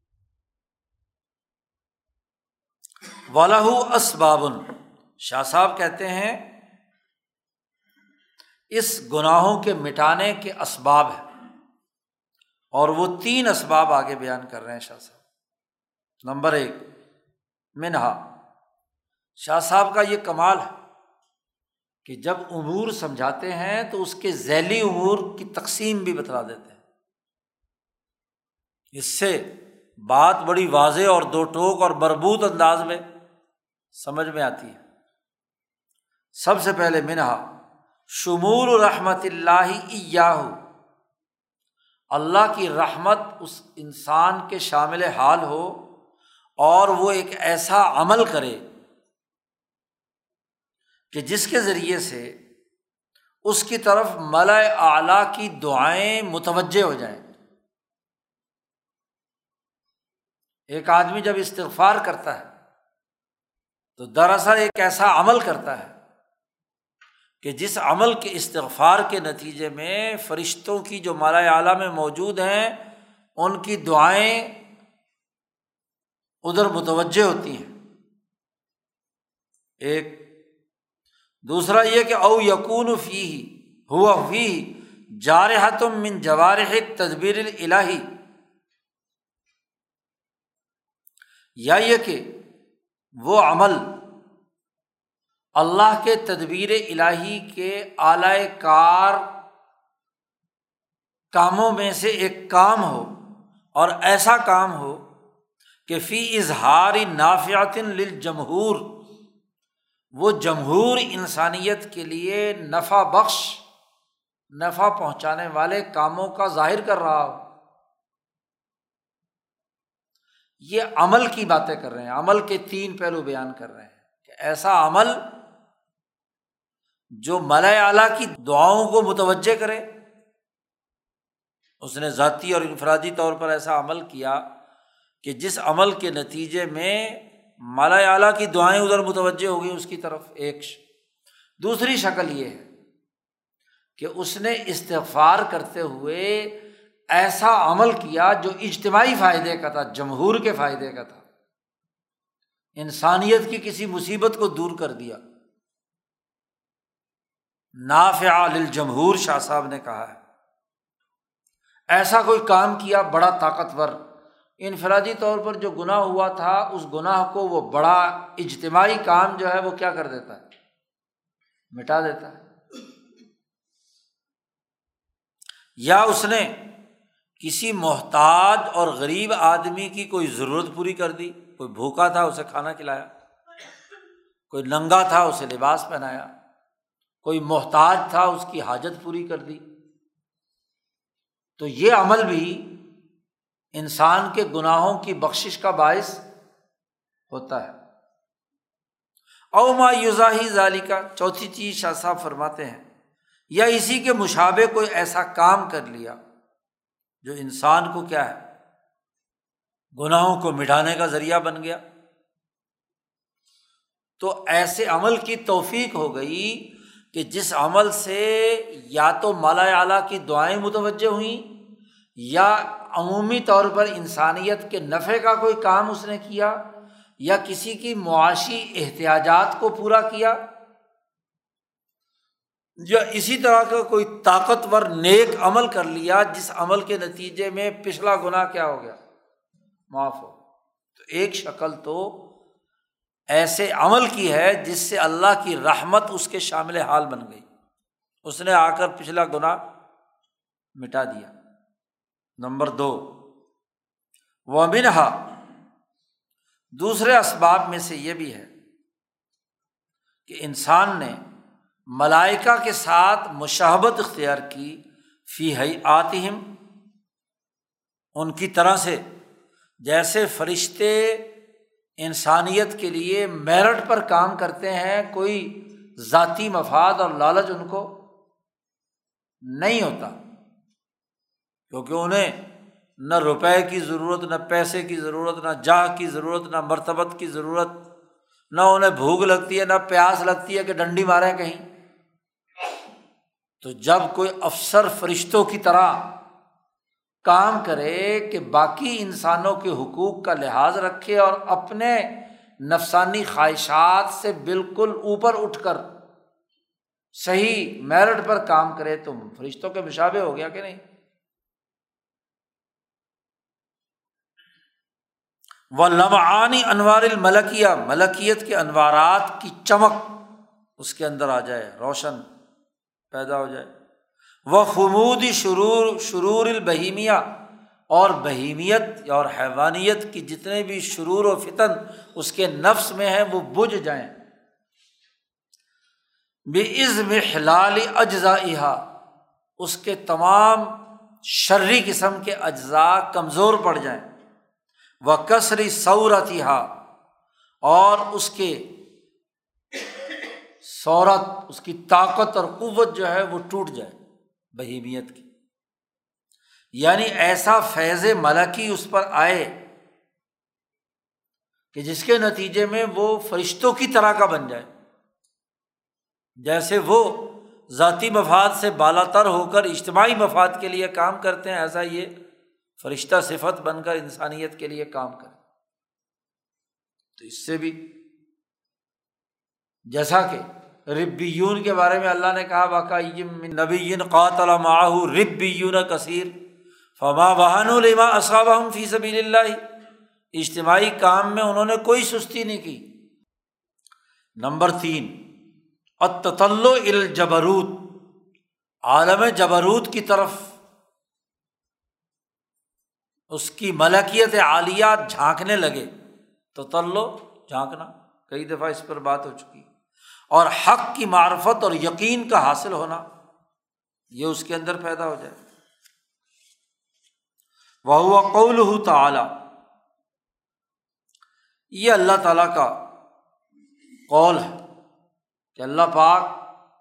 والا اسبابن شاہ صاحب کہتے ہیں اس گناہوں کے مٹانے کے اسباب ہے اور وہ تین اسباب آگے بیان کر رہے ہیں شاہ صاحب۔ نمبر ایک منہا۔ شاہ صاحب کا یہ کمال ہے کہ جب امور سمجھاتے ہیں تو اس کے ذیلی امور کی تقسیم بھی بتلا دیتے ہیں۔ اس سے بات بڑی واضح اور دو ٹوک اور بربوط انداز میں سمجھ میں آتی ہے۔ سب سے پہلے منہا، شمول رحمت اللہ اللہ کی رحمت اس انسان کے شامل حال ہو اور وہ ایک ایسا عمل کرے کہ جس کے ذریعے سے اس کی طرف ملا اعلیٰ کی دعائیں متوجہ ہو جائیں۔ ایک آدمی جب استغفار کرتا ہے تو دراصل ایک ایسا عمل کرتا ہے کہ جس عمل کے استغفار کے نتیجے میں فرشتوں کی جو مالا اعلیٰ میں موجود ہیں، ان کی دعائیں ادھر متوجہ ہوتی ہیں۔ ایک، دوسرا یہ کہ او یقون فی ہوا فی جارحتم من جوارح تدبیر الہی یا یہ کہ وہ عمل اللہ کے تدبیر الہی کے اعلی کار کاموں میں سے ایک کام ہو اور ایسا کام ہو کہ فی اظہار نافیات للجمہور، وہ جمہور انسانیت کے لیے نفع بخش، نفع پہنچانے والے کاموں کا ظاہر کر رہا ہو۔ یہ عمل کی باتیں کر رہے ہیں، عمل کے تین پہلو بیان کر رہے ہیں کہ ایسا عمل جو ملا اعلیٰ کی دعاؤں کو متوجہ کرے، اس نے ذاتی اور انفرادی طور پر ایسا عمل کیا۔ کہ جس عمل کے نتیجے میں مالا اعلیٰ کی دعائیں ادھر متوجہ ہو گئی اس کی طرف ایک دوسری شکل یہ ہے کہ اس نے استفار کرتے ہوئے ایسا عمل کیا جو اجتماعی فائدے کا تھا، جمہور کے فائدے کا تھا۔ انسانیت کی کسی مصیبت کو دور کر دیا۔ نافع للجمہور شاہ صاحب نے کہا ہے۔ ایسا کوئی کام کیا بڑا طاقتور انفرادی طور پر جو گناہ ہوا تھا، اس گناہ کو وہ بڑا اجتماعی کام جو ہے وہ کیا کر دیتا ہے؟ مٹا دیتا ہے۔ یا اس نے کسی محتاج اور غریب آدمی کی کوئی ضرورت پوری کر دی، کوئی بھوکا تھا، اسے کھانا کھلایا، کوئی ننگا تھا، اسے لباس پہنایا، کوئی محتاج تھا، اس کی حاجت پوری کر دی۔ تو یہ عمل بھی انسان کے گناہوں کی بخشش کا باعث ہوتا ہے۔ اوما یوزاہی ظالی کا چوتھی چیز شاہ صاحب فرماتے ہیں، یا اسی کے مشابے کوئی ایسا کام کر لیا جو انسان کو کیا ہے، گناہوں کو مٹانے کا ذریعہ بن گیا۔ تو ایسے عمل کی توفیق ہو گئی کہ جس عمل سے یا تو مالا اعلیٰ کی دعائیں متوجہ ہوئیں یا عمومی طور پر انسانیت کے نفع کا کوئی کام اس نے کیا یا کسی کی معاشی احتیاجات کو پورا کیا یا اسی طرح کا کوئی طاقتور نیک عمل کر لیا جس عمل کے نتیجے میں پچھلا گناہ کیا ہو گیا؟ معاف ہو۔ تو ایک شکل تو ایسے عمل کی ہے جس سے اللہ کی رحمت اس کے شامل حال بن گئی۔ اس نے آ کر پچھلا گناہ مٹا دیا۔ نمبر دو۔ وہ منہا دوسرے اسباب میں سے یہ بھی ہے کہ انسان نے ملائکہ کے ساتھ مشابت اختیار کی، فی آتہم ان کی طرح سے، جیسے فرشتے انسانیت کے لیے میرٹ پر کام کرتے ہیں، کوئی ذاتی مفاد اور لالچ ان کو نہیں ہوتا۔ کیونکہ انہیں نہ روپے کی ضرورت، نہ پیسے کی ضرورت، نہ جاہ کی ضرورت، نہ مرتبت کی ضرورت، نہ انہیں بھوک لگتی ہے، نہ پیاس لگتی ہے کہ ڈنڈی مارے کہیں۔ تو جب کوئی افسر فرشتوں کی طرح کام کرے کہ باقی انسانوں کے حقوق کا لحاظ رکھے اور اپنے نفسانی خواہشات سے بالکل اوپر اٹھ کر صحیح میرٹ پر کام کرے، تو فرشتوں کے مشابے ہو گیا کہ نہیں؟ وہ لمعانی انوار الملکیہ ملکیت کے انوارات کی چمک اس کے اندر آ جائے، روشن پیدا ہو جائے۔ وہ خمود شرور شرور البہیمیا اور بہیمیت اور حیوانیت کی جتنے بھی شرور و فتن اس کے نفس میں ہیں، وہ بجھ جائیں۔ بے عزم حلال اجزا اس کے تمام شرری قسم کے اجزاء کمزور پڑ جائیں۔ وہ کثری سعورت اور اس کے سورت، اس کی طاقت اور قوت جو ہے وہ ٹوٹ جائے بہیمیت کی۔ یعنی ایسا فیض ملکی اس پر آئے کہ جس کے نتیجے میں وہ فرشتوں کی طرح کا بن جائے۔ جیسے وہ ذاتی مفاد سے بالا تر ہو کر اجتماعی مفاد کے لیے کام کرتے ہیں، ایسا یہ فرشتہ صفت بن کر انسانیت کے لیے کام کرے۔ تو اس سے بھی جیسا کہ ربیون کے بارے میں اللہ نے کہا واقع نبی قاتل ماہو ربیون کثیر فما بہان الما اصاب فی سبیل اللہ اجتماعی کام میں انہوں نے کوئی سستی نہیں کی۔ نمبر تین اتل الجبروت، عالم جبروت کی طرف اس کی ملکیت عالیات جھانکنے لگے تو تلو جھانکنا۔ کئی دفعہ اس پر بات ہو چکی۔ اور حق کی معرفت اور یقین کا حاصل ہونا، یہ اس کے اندر پیدا ہو جائے۔ وہ قول تعالی۔ یہ اللہ تعالیٰ کا قول ہے کہ اللہ پاک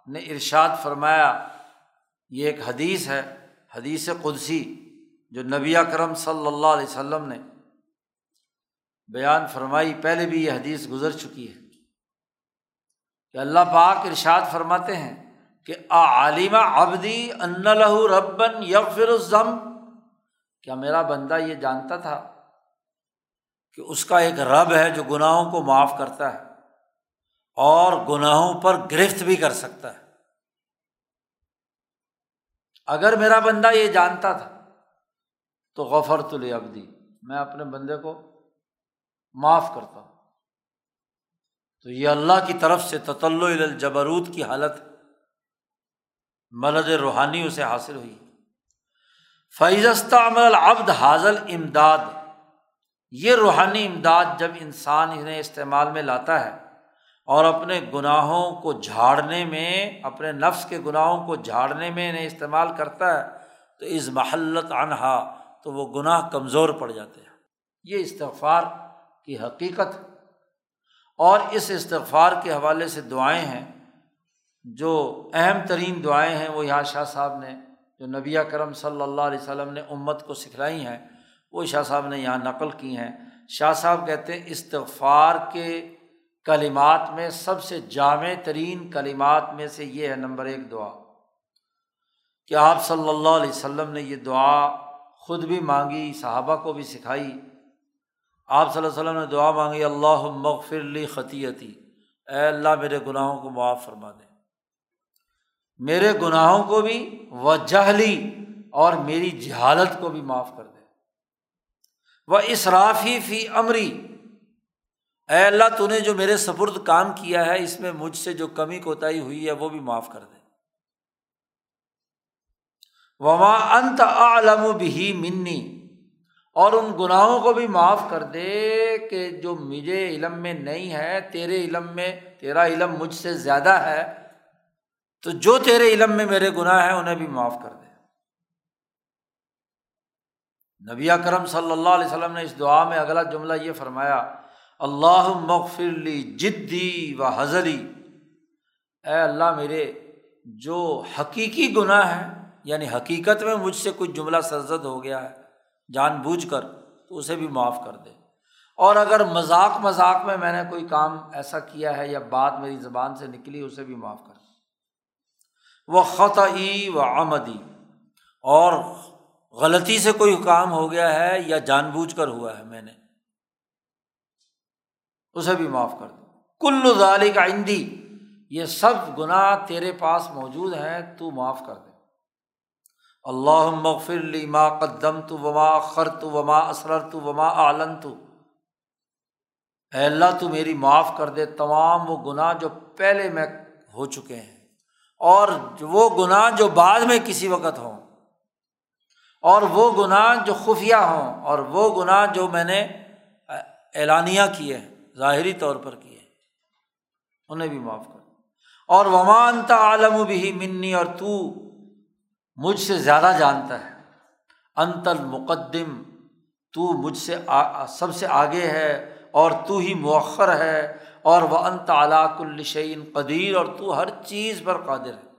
نے ارشاد فرمایا، یہ ایک حدیث ہے، حدیث قدسی۔ جو نبی کرم صلی اللہ علیہ وسلم نے بیان فرمائی، پہلے بھی یہ حدیث گزر چکی ہے کہ اللہ پاک ارشاد فرماتے ہیں کہ عالمہ ابدی ان لہو ربن یغفر الزم کیا میرا بندہ یہ جانتا تھا کہ اس کا ایک رب ہے جو گناہوں کو معاف کرتا ہے اور گناہوں پر گرفت بھی کر سکتا ہے؟ اگر میرا بندہ یہ جانتا تھا تو غفر تو لے ابدی۔ میں اپنے بندے کو معاف کرتا ہوں۔ تو یہ اللہ کی طرف سے تطل الجبروت کی حالت ملد روحانی اسے حاصل ہوئی۔ فیضستہ عمل العبد حاضل امداد یہ روحانی امداد جب انسان انہیں استعمال میں لاتا ہے اور اپنے گناہوں کو جھاڑنے میں، اپنے نفس کے گناہوں کو جھاڑنے میں انہیں استعمال کرتا ہے، تو اس محلت انہا تو وہ گناہ کمزور پڑ جاتے ہیں۔ یہ استغفار کی حقیقت اور اس استغفار کے حوالے سے دعائیں ہیں۔ جو اہم ترین دعائیں ہیں، وہ یہاں شاہ صاحب نے، جو نبی کرم صلی اللہ علیہ وسلم نے امت کو سکھلائی ہیں، وہ شاہ صاحب نے یہاں نقل کی ہیں۔ شاہ صاحب کہتے ہیں، استغفار کے کلمات میں سب سے جامع ترین کلمات میں سے یہ ہے نمبر ایک دعا۔ کہ آپ صلی اللہ علیہ وسلم نے یہ دعا خود بھی مانگی، صحابہ کو بھی سکھائی۔ آپ صلی اللہ علیہ وسلم نے دعا مانگی اللہ مغفر لی خطیتی۔ اے اللہ، میرے گناہوں کو معاف فرما دے۔ میرے گناہوں کو بھی و جہلی اور میری جہالت کو بھی معاف کر دے۔ وہ اسرافی فی امری اے اللہ، تو نے جو میرے سپرد کام کیا ہے، اس میں مجھ سے جو کمی کوتاہی ہوئی ہے، وہ بھی معاف کر دے۔ وما انت عالم بھی منی۔ اور ان گناہوں کو بھی معاف کر دے کہ جو مجھے علم میں نہیں ہے، تیرے علم میں، تیرا علم مجھ سے زیادہ ہے، تو جو تیرے علم میں میرے گناہ ہیں، انہیں بھی معاف کر دے۔ نبی کرم صلی اللہ علیہ وسلم نے اس دعا میں اگلا جملہ یہ فرمایا اللہ مغفرلی جدی و حضری۔ اے اللہ میرے، جو حقیقی گناہ ہے یعنی حقیقت میں مجھ سے کچھ جملہ سرزد ہو گیا ہے، جان بوجھ کر، تو اسے بھی معاف کر دے۔ اور اگر مذاق مذاق میں میں نے کوئی کام ایسا کیا ہے یا بات میری زبان سے نکلی، اسے بھی معاف کر۔ دے وہ خطعی و آمدی اور غلطی سے کوئی کام ہو گیا ہے یا جان بوجھ کر ہوا ہے میں نے، اسے بھی معاف کر دو کل ظالی کا یہ سب گناہ تیرے پاس موجود ہیں، تو معاف کر دے۔ اللہ مغفر لی ما قدم تو وما خر تو وما اسرر تو وما عالن تو اے اللہ، تو میری معاف کر دے تمام وہ گناہ جو پہلے میں ہو چکے ہیں اور وہ گناہ جو بعد میں کسی وقت ہوں۔ اور وہ گناہ جو خفیہ ہوں اور وہ گناہ جو میں نے اعلانیہ کیے ہیں ظاہری طور پر کیے۔ انہیں بھی معاف کر۔ اور ومان عالم بھی منی اور تو مجھ سے زیادہ جانتا ہے۔ انت المقدم، تو مجھ سے سب سے آگے ہے اور تو ہی مؤخر ہے اور وہ انت علاق الشعین قدیر اور تو ہر چیز پر قادر ہے۔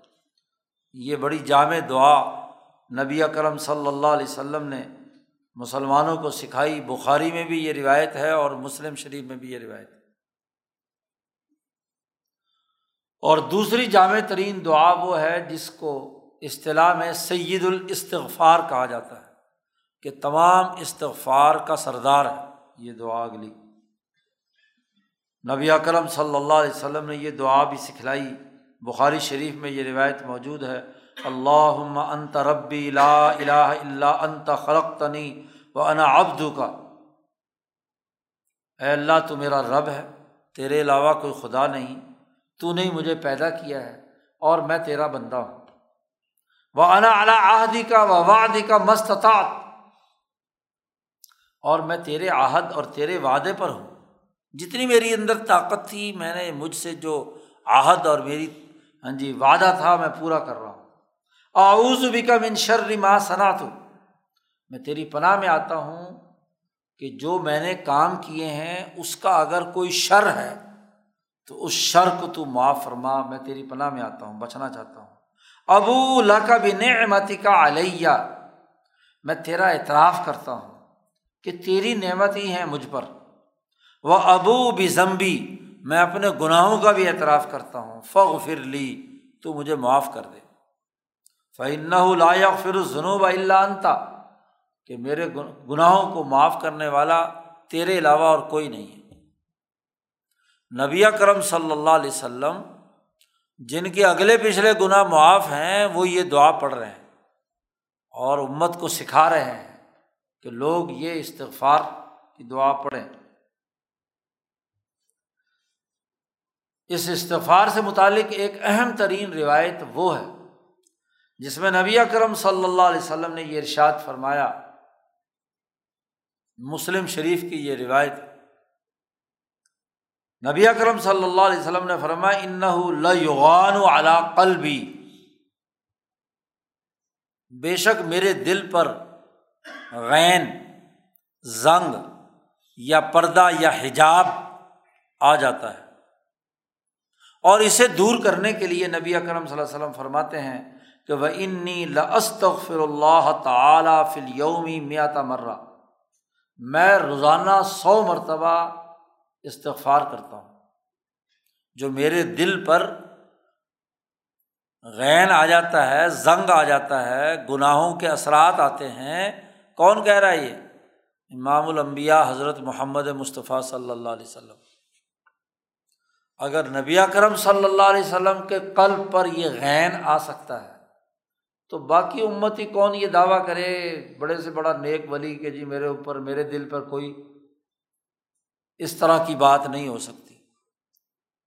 یہ بڑی جامع دعا نبی اکرم صلی اللہ علیہ وسلم نے مسلمانوں کو سکھائی۔ بخاری میں بھی یہ روایت ہے اور مسلم شریف میں بھی یہ روایت ہے۔ اور دوسری جامع ترین دعا وہ ہے جس کو اصطلاح میں سید الاستغفار کہا جاتا ہے کہ تمام استغفار کا سردار ہے۔ یہ دعا اگلی۔ نبی اکرم صلی اللہ علیہ وسلم نے یہ دعا بھی سکھلائی۔ بخاری شریف میں یہ روایت موجود ہے۔ اللہ انت ربی لا الہ اللہ انت خلق تنی و انا ابدو کا اے اللہ، تو میرا رب ہے، تیرے علاوہ کوئی خدا نہیں، تو نے مجھے پیدا کیا ہے اور میں تیرا بندہ ہوں۔ وہ انا اعلیٰ آہدی کا و وادی کا مستطاط اور میں تیرے عہد اور تیرے وعدے پر ہوں۔ جتنی میری اندر طاقت تھی، میں نے مجھ سے جو عہد اور میری ہاں جی وعدہ تھا، میں پورا کر رہا ہوں۔ آؤز بھی کا من شر ما صنعت۔ ہوں میں تیری پناہ میں آتا ہوں کہ جو میں نے کام کیے ہیں، اس کا اگر کوئی شر ہے، تو اس شر کو تو معاف فرما، میں تیری پناہ میں آتا ہوں، بچنا چاہتا ہوں۔ ابو اللہ کا بھی نعمتی کا علیہ۔ میں تیرا اعتراف کرتا ہوں کہ تیری نعمت ہی ہے مجھ پر۔ وہ ابو بھی زمبی میں اپنے گناہوں کا بھی اعتراف کرتا ہوں۔ فغ فر لی، تو مجھے معاف کر دے۔ فن لا فر جنوب اللہ انتا کہ میرے گناہوں کو معاف کرنے والا تیرے علاوہ اور کوئی نہیں ہے۔ نبی کرم صلی اللہ علیہ وسلم جن کے اگلے پچھلے گناہ معاف ہیں، وہ یہ دعا پڑھ رہے ہیں اور امت کو سکھا رہے ہیں کہ لوگ یہ استغفار کی دعا پڑھیں۔ اس استغفار سے متعلق ایک اہم ترین روایت وہ ہے، جس میں نبی اکرم صلی اللہ علیہ وسلم نے یہ ارشاد فرمایا۔ مسلم شریف کی یہ روایت نبی اکرم صلی اللہ علیہ وسلم نے فرمایا ان استغفار کرتا ہوں۔ جو میرے دل پر غین آ جاتا ہے، زنگ آ جاتا ہے، گناہوں کے اثرات آتے ہیں، کون کہہ رہا ہے یہ؟ امام الانبیاء حضرت محمد مصطفیٰ صلی اللہ علیہ وسلم۔ اگر نبی کرم صلی اللہ علیہ وسلم کے قلب پر یہ غین آ سکتا ہے، تو باقی امت ہی کون یہ دعویٰ کرے؟ بڑے سے بڑا نیک ولی کہ جی میرے اوپر، میرے دل پر کوئی اس طرح کی بات نہیں ہو سکتی۔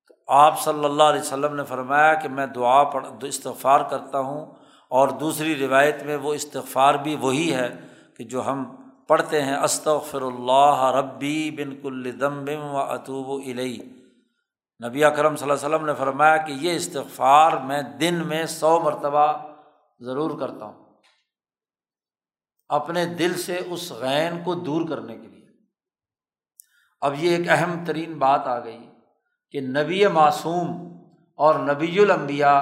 تو آپ صلی اللہ علیہ وسلم نے فرمایا کہ میں دعا پڑھ، استغفار کرتا ہوں اور دوسری روایت میں وہ استغفار بھی وہی ہے کہ جو ہم پڑھتے ہیں، استغفر اللہ ربی بن کل دم بم و اطوب علیہ نبی اکرم صلی اللہ علیہ وسلم نے فرمایا کہ یہ استغفار میں دن میں سو مرتبہ ضرور کرتا ہوں۔ اپنے دل سے اس غین کو دور کرنے کے لیے۔ اب یہ ایک اہم ترین بات آ گئی کہ نبی معصوم اور نبی الانبیاء،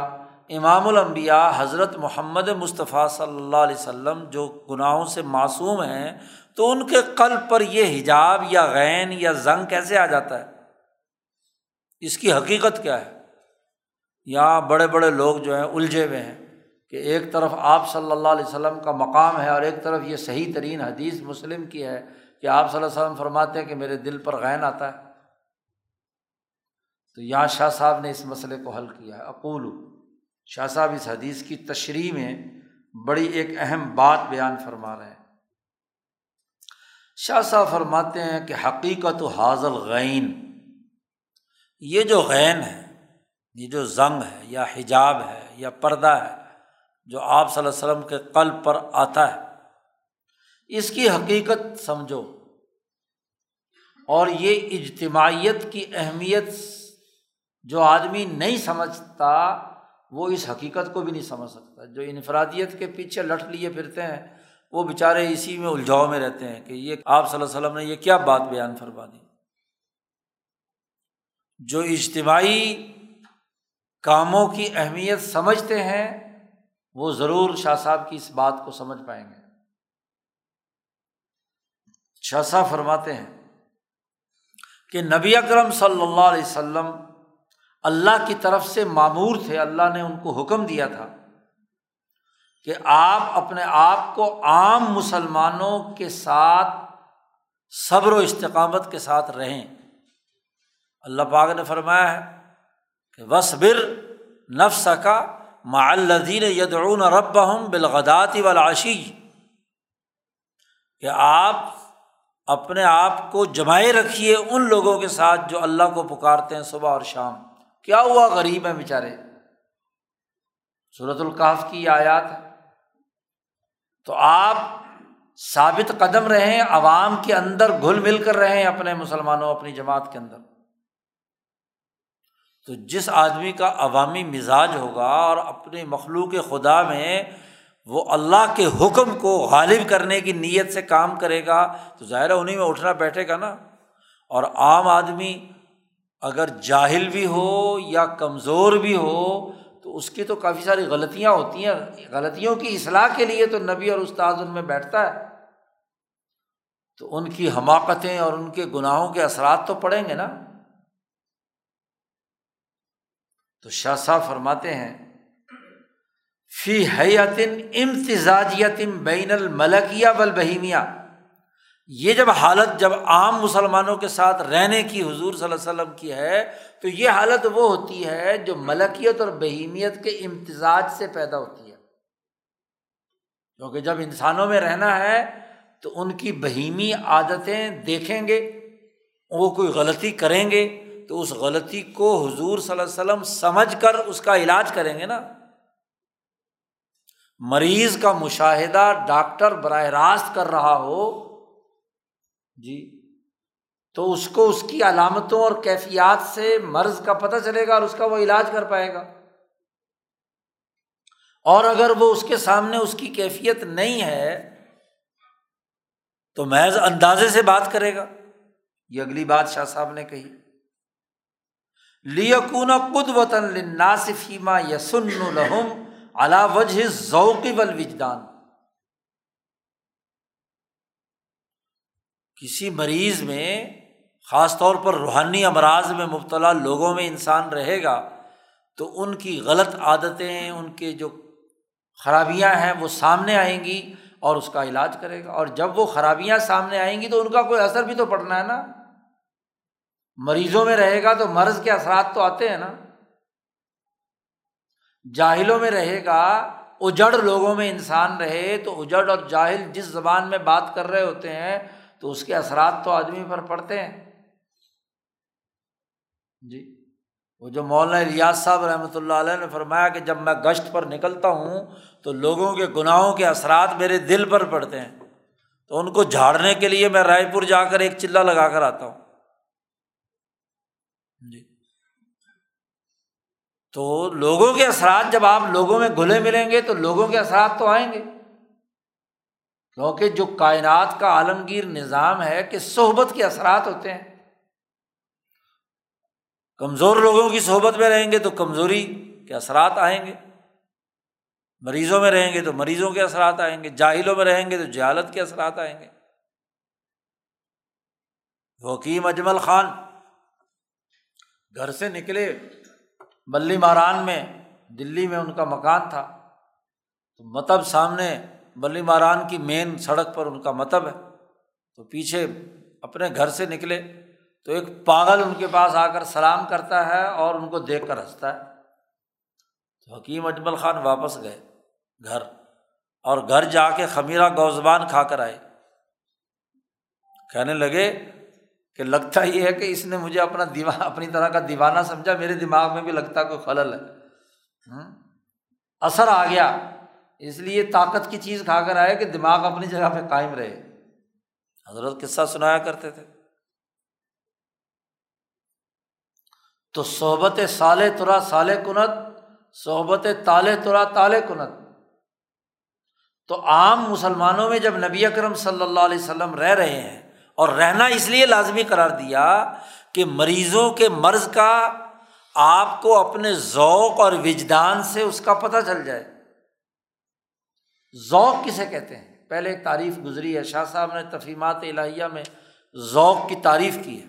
امام الانبیاء، حضرت محمد مصطفیٰ صلی اللہ علیہ وسلم جو گناہوں سے معصوم ہیں، تو ان کے قلب پر یہ حجاب یا غین یا زنگ کیسے آ جاتا ہے؟ اس کی حقیقت کیا ہے؟ یہاں بڑے بڑے لوگ جو ہیں الجھے ہوئے ہیں کہ ایک طرف آپ صلی اللہ علیہ وسلم کا مقام ہے اور ایک طرف یہ صحیح ترین حدیث مسلم کی ہے کہ آپ صلی اللہ علیہ وسلم فرماتے ہیں کہ میرے دل پر غین آتا ہے۔ تو یہاں شاہ صاحب نے اس مسئلے کو حل کیا ہے۔ اقول، شاہ صاحب اس حدیث کی تشریح میں بڑی ایک اہم بات بیان فرما رہے ہیں۔ شاہ صاحب فرماتے ہیں کہ حقیقت و حاضل غین یہ جو غین ہے، یہ جو زنگ ہے، یا حجاب ہے، یا پردہ ہے، جو آپ صلی اللہ علیہ وسلم کے قلب پر آتا ہے اس کی حقیقت سمجھو۔ اور یہ اجتماعیت کی اہمیت جو آدمی نہیں سمجھتا، وہ اس حقیقت کو بھی نہیں سمجھ سکتا۔ جو انفرادیت کے پیچھے لٹ لیے پھرتے ہیں، وہ بےچارے اسی میں الجھاؤ میں رہتے ہیں کہ یہ آپ صلی اللہ علیہ وسلم نے یہ کیا بات بیان فرما دی۔ جو اجتماعی کاموں کی اہمیت سمجھتے ہیں، وہ ضرور شاہ صاحب کی اس بات کو سمجھ پائیں گے۔ شاسا فرماتے ہیں کہ نبی اکرم صلی اللہ علیہ وسلم اللہ کی طرف سے معمور تھے، اللہ نے ان کو حکم دیا تھا کہ آپ اپنے آپ کو عام مسلمانوں کے ساتھ صبر و استقامت کے ساتھ رہیں۔ اللہ پاک نے فرمایا ہے کہ وصبر نفس کا معلدین یدعون رب ہم بالغداتی والعشی۔ کہ آپ اپنے آپ کو جمائے رکھیے ان لوگوں کے ساتھ جو اللہ کو پکارتے ہیں صبح اور شام۔ کیا ہوا غریب ہیں بیچارے؟ صورت القاف کی آیات ہے۔ تو آپ ثابت قدم رہیں عوام کے اندر گھل مل کر رہیں اپنے مسلمانوں، اپنی جماعت کے اندر۔ تو جس آدمی کا عوامی مزاج ہوگا اور اپنی مخلوق خدا میں وہ اللہ کے حکم کو غالب کرنے کی نیت سے کام کرے گا تو ظاہر انہیں میں اٹھنا بیٹھے گا نا۔ اور عام آدمی اگر جاہل بھی ہو یا کمزور بھی ہو تو اس کی تو کافی ساری غلطیاں ہوتی ہیں۔ غلطیوں کی اصلاح کے لیے تو نبی اور استاد ان میں بیٹھتا ہے۔ تو ان کی حماقتیں اور ان کے گناہوں کے اثرات تو پڑیں گے نا۔ تو شاہ صاحب فرماتے ہیں فی حیاتن امتزاجیتم بین الملکیہ بل بہیمیا یہ جب حالت جب عام مسلمانوں کے ساتھ رہنے کی حضور صلی اللہ علیہ وسلم کی ہے، تو یہ حالت وہ ہوتی ہے جو ملکیت اور بہیمیت کے امتزاج سے پیدا ہوتی ہے۔ کیونکہ جب انسانوں میں رہنا ہے، تو ان کی بہیمی عادتیں دیکھیں گے، وہ کوئی غلطی کریں گے، تو اس غلطی کو حضور صلی اللہ علیہ وسلم سمجھ کر اس کا علاج کریں گے نا۔ مریض کا مشاہدہ ڈاکٹر براہ راست کر رہا ہو جی تو اس کو اس کی علامتوں اور کیفیات سے مرض کا پتہ چلے گا اور اس کا وہ علاج کر پائے گا۔ اور اگر وہ اس کے سامنے اس کی کیفیت نہیں ہے، تو محض اندازے سے بات کرے گا۔ یہ اگلی بات شاہ صاحب نے کہی۔ لیکون قد وطن ناصفیما یسن الحم علا وجہ ذوقی بل وجدان کسی مریض میں، خاص طور پر روحانی امراض میں مبتلا لوگوں میں انسان رہے گا، تو ان کی غلط عادتیں، ان کے جو خرابیاں ہیں، وہ سامنے آئیں گی اور اس کا علاج کرے گا۔ اور جب وہ خرابیاں سامنے آئیں گی، تو ان کا کوئی اثر بھی تو پڑنا ہے نا۔ مریضوں میں رہے گا تو مرض کے اثرات تو آتے ہیں نا۔ جاہلوں میں رہے گا، اجڑ لوگوں میں انسان رہے، تو اجڑ اور جاہل جس زبان میں بات کر رہے ہوتے ہیں، تو اس کے اثرات تو آدمی پر پڑتے ہیں۔ جی وہ جو مولانا ریاض صاحب رحمۃ اللہ علیہ نے فرمایا کہ جب میں گشت پر نکلتا ہوں، تو لوگوں کے گناہوں کے اثرات میرے دل پر پڑتے ہیں۔ تو ان کو جھاڑنے کے لیے میں رائے پور جا کر ایک چلہ لگا کر آتا ہوں۔ جی۔ تو لوگوں کے اثرات جب آپ لوگوں میں گھلے ملیں گے تو لوگوں کے اثرات تو آئیں گے۔ کیونکہ جو کائنات کا عالمگیر نظام ہے کہ صحبت کے اثرات ہوتے ہیں۔ کمزور لوگوں کی صحبت میں رہیں گے تو کمزوری کے اثرات آئیں گے۔ مریضوں میں رہیں گے تو مریضوں کے اثرات آئیں گے۔ جاہلوں میں رہیں گے تو جہالت کے اثرات آئیں گے۔ وکیم اجمل خان۔ گھر سے نکلے بلی ماران میں، دلی میں ان کا مکان تھا۔ تو متب سامنے بلی ماران کی مین سڑک پر ان کا متب ہے۔ تو پیچھے اپنے گھر سے نکلے۔ تو ایک پاگل ان کے پاس آ کر سلام کرتا ہے اور ان کو دیکھ کر ہنستا ہے۔ تو حکیم اجمل خان واپس گئے گھر اور گھر جا کے خمیرہ گوزبان کھا کر آئے۔ کہنے لگے کہ لگتا یہ ہے کہ اس نے مجھے اپنا دیوان اپنی طرح کا دیوانہ سمجھا، میرے دماغ میں بھی لگتا کوئی خلل ہے۔ اثر آ گیا۔ اس لیے طاقت کی چیز کھا کر آئے کہ دماغ اپنی جگہ پہ قائم رہے۔ حضرت قصہ سنایا کرتے تھے۔ تو صحبت سال ترا سال کنت، صحبت تال ترا تال کنت۔ تو عام مسلمانوں میں جب نبی اکرم صلی اللہ علیہ وسلم رہ رہے ہیں اور رہنا اس لیے لازمی قرار دیا کہ مریضوں کے مرض کا آپ کو اپنے ذوق اور وجدان سے اس کا پتہ چل جائے۔ ذوق کسے کہتے ہیں؟ پہلے تعریف گزری ہے، شاہ صاحب نے تفیمات الہیہ میں ذوق کی تعریف کی ہے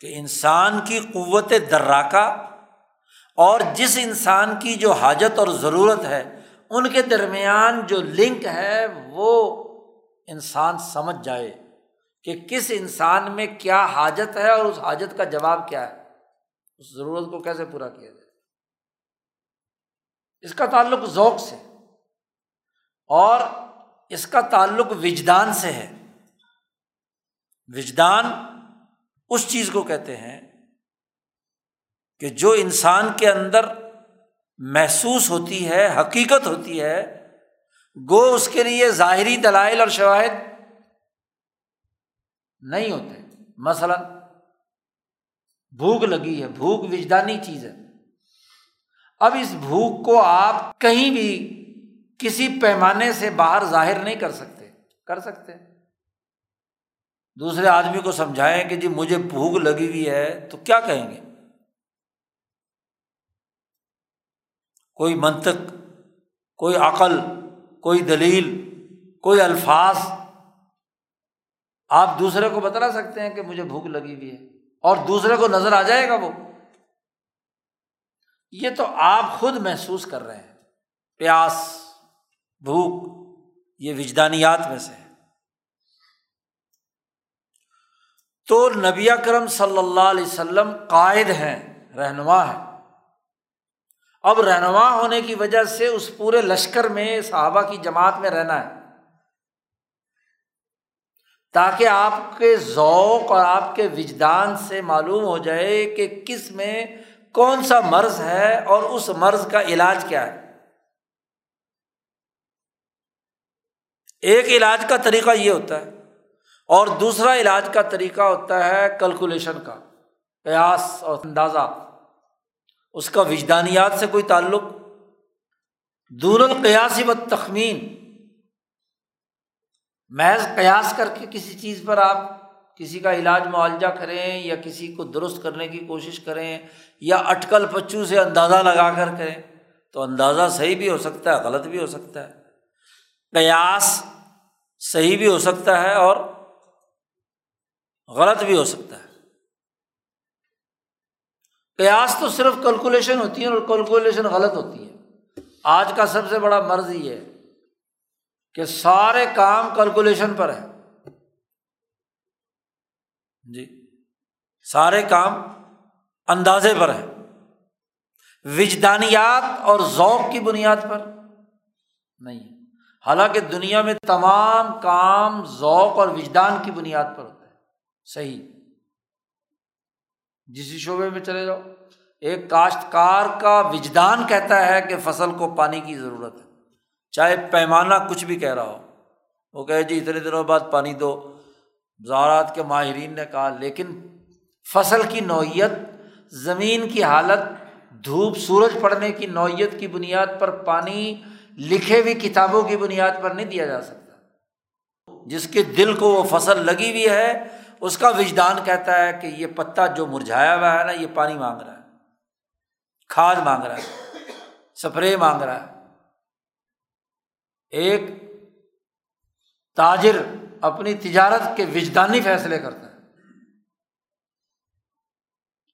کہ انسان کی قوت دراکا اور جس انسان کی جو حاجت اور ضرورت ہے، ان کے درمیان جو لنک ہے، وہ انسان سمجھ جائے کہ کس انسان میں کیا حاجت ہے اور اس حاجت کا جواب کیا ہے۔ اس ضرورت کو کیسے پورا کیا جائے؟ اس کا تعلق ذوق سے اور اس کا تعلق وجدان سے ہے۔ وجدان اس چیز کو کہتے ہیں کہ جو انسان کے اندر محسوس ہوتی ہے، حقیقت ہوتی ہے گو اس کے لیے ظاہری دلائل اور شواہد نہیں ہوتے۔ مثلاً، بھوک لگی ہے، بھوک وجدانی چیز ہے۔ اب اس بھوک کو آپ کہیں بھی کسی پیمانے سے باہر ظاہر نہیں کر سکتے۔ کر سکتے۔ دوسرے آدمی کو سمجھائیں کہ جی مجھے بھوک لگی ہوئی ہے تو کیا کہیں گے؟ کوئی منطق، کوئی عقل کوئی دلیل، کوئی الفاظ، آپ دوسرے کو بتلا سکتے ہیں کہ مجھے بھوک لگی ہوئی ہے اور دوسرے کو نظر آ جائے گا وہ۔ یہ تو آپ خود محسوس کر رہے ہیں۔ پیاس، بھوک، یہ وجدانیات میں سے۔ ہے تو نبی کرم صلی اللہ علیہ وسلم قائد ہیں، رہنما ہے اب رہنما ہونے کی وجہ سے اس پورے لشکر میں صحابہ کی جماعت میں رہنا ہے۔ تاکہ آپ کے ذوق اور آپ کے وجدان سے معلوم ہو جائے کہ کس میں کون سا مرض ہے اور اس مرض کا علاج کیا ہے۔ ایک علاج کا طریقہ یہ ہوتا ہے اور دوسرا علاج کا طریقہ ہوتا ہے کیلکولیشن کا، قیاس اور اندازہ۔ اس کا وجدانیات سے کوئی تعلق؟ دور القیاسی و تخمین محض قیاس کر کے کسی چیز پر آپ کسی کا علاج معالجہ کریں یا کسی کو درست کرنے کی کوشش کریں یا اٹکل پچو سے اندازہ لگا کر کریں، تو اندازہ صحیح بھی ہو سکتا ہے، غلط بھی ہو سکتا ہے۔ قیاس صحیح بھی ہو سکتا ہے اور غلط بھی ہو سکتا ہے۔ قیاس تو صرف کیلکولیشن ہوتی ہے اور کیلکولیشن غلط ہوتی ہے۔ آج کا سب سے بڑا مرض یہ ہے کہ سارے کام کیلکولیشن پر ہے جی۔ سارے کام اندازے پر ہے وجدانیات اور ذوق کی بنیاد پر نہیں حالانکہ دنیا میں تمام کام ذوق اور وجدان کی بنیاد پر ہوتا ہے۔ صحیح۔ جسی شعبے میں چلے جاؤ۔ ایک کاشتکار کا وجدان کہتا ہے کہ فصل کو پانی کی ضرورت ہے۔ چاہے پیمانہ کچھ بھی کہہ رہا ہو۔ وہ کہے جی اتنے دنوں بعد پانی دو۔ زراعت کے ماہرین نے کہا، لیکن فصل کی نوعیت، زمین کی حالت، دھوپ، سورج پڑنے کی نوعیت کی بنیاد پر پانی لکھے ہوئی کتابوں کی بنیاد پر نہیں دیا جا سکتا۔ جس کے دل کو وہ فصل لگی ہوئی ہے اس کا وجدان کہتا ہے کہ یہ پتا جو مرجھایا ہوا ہے نا، یہ پانی مانگ رہا ہے، کھاد مانگ رہا ہے، سپرے مانگ رہا ہے۔ ایک تاجر اپنی تجارت کے وجدانی فیصلے کرتا ہے۔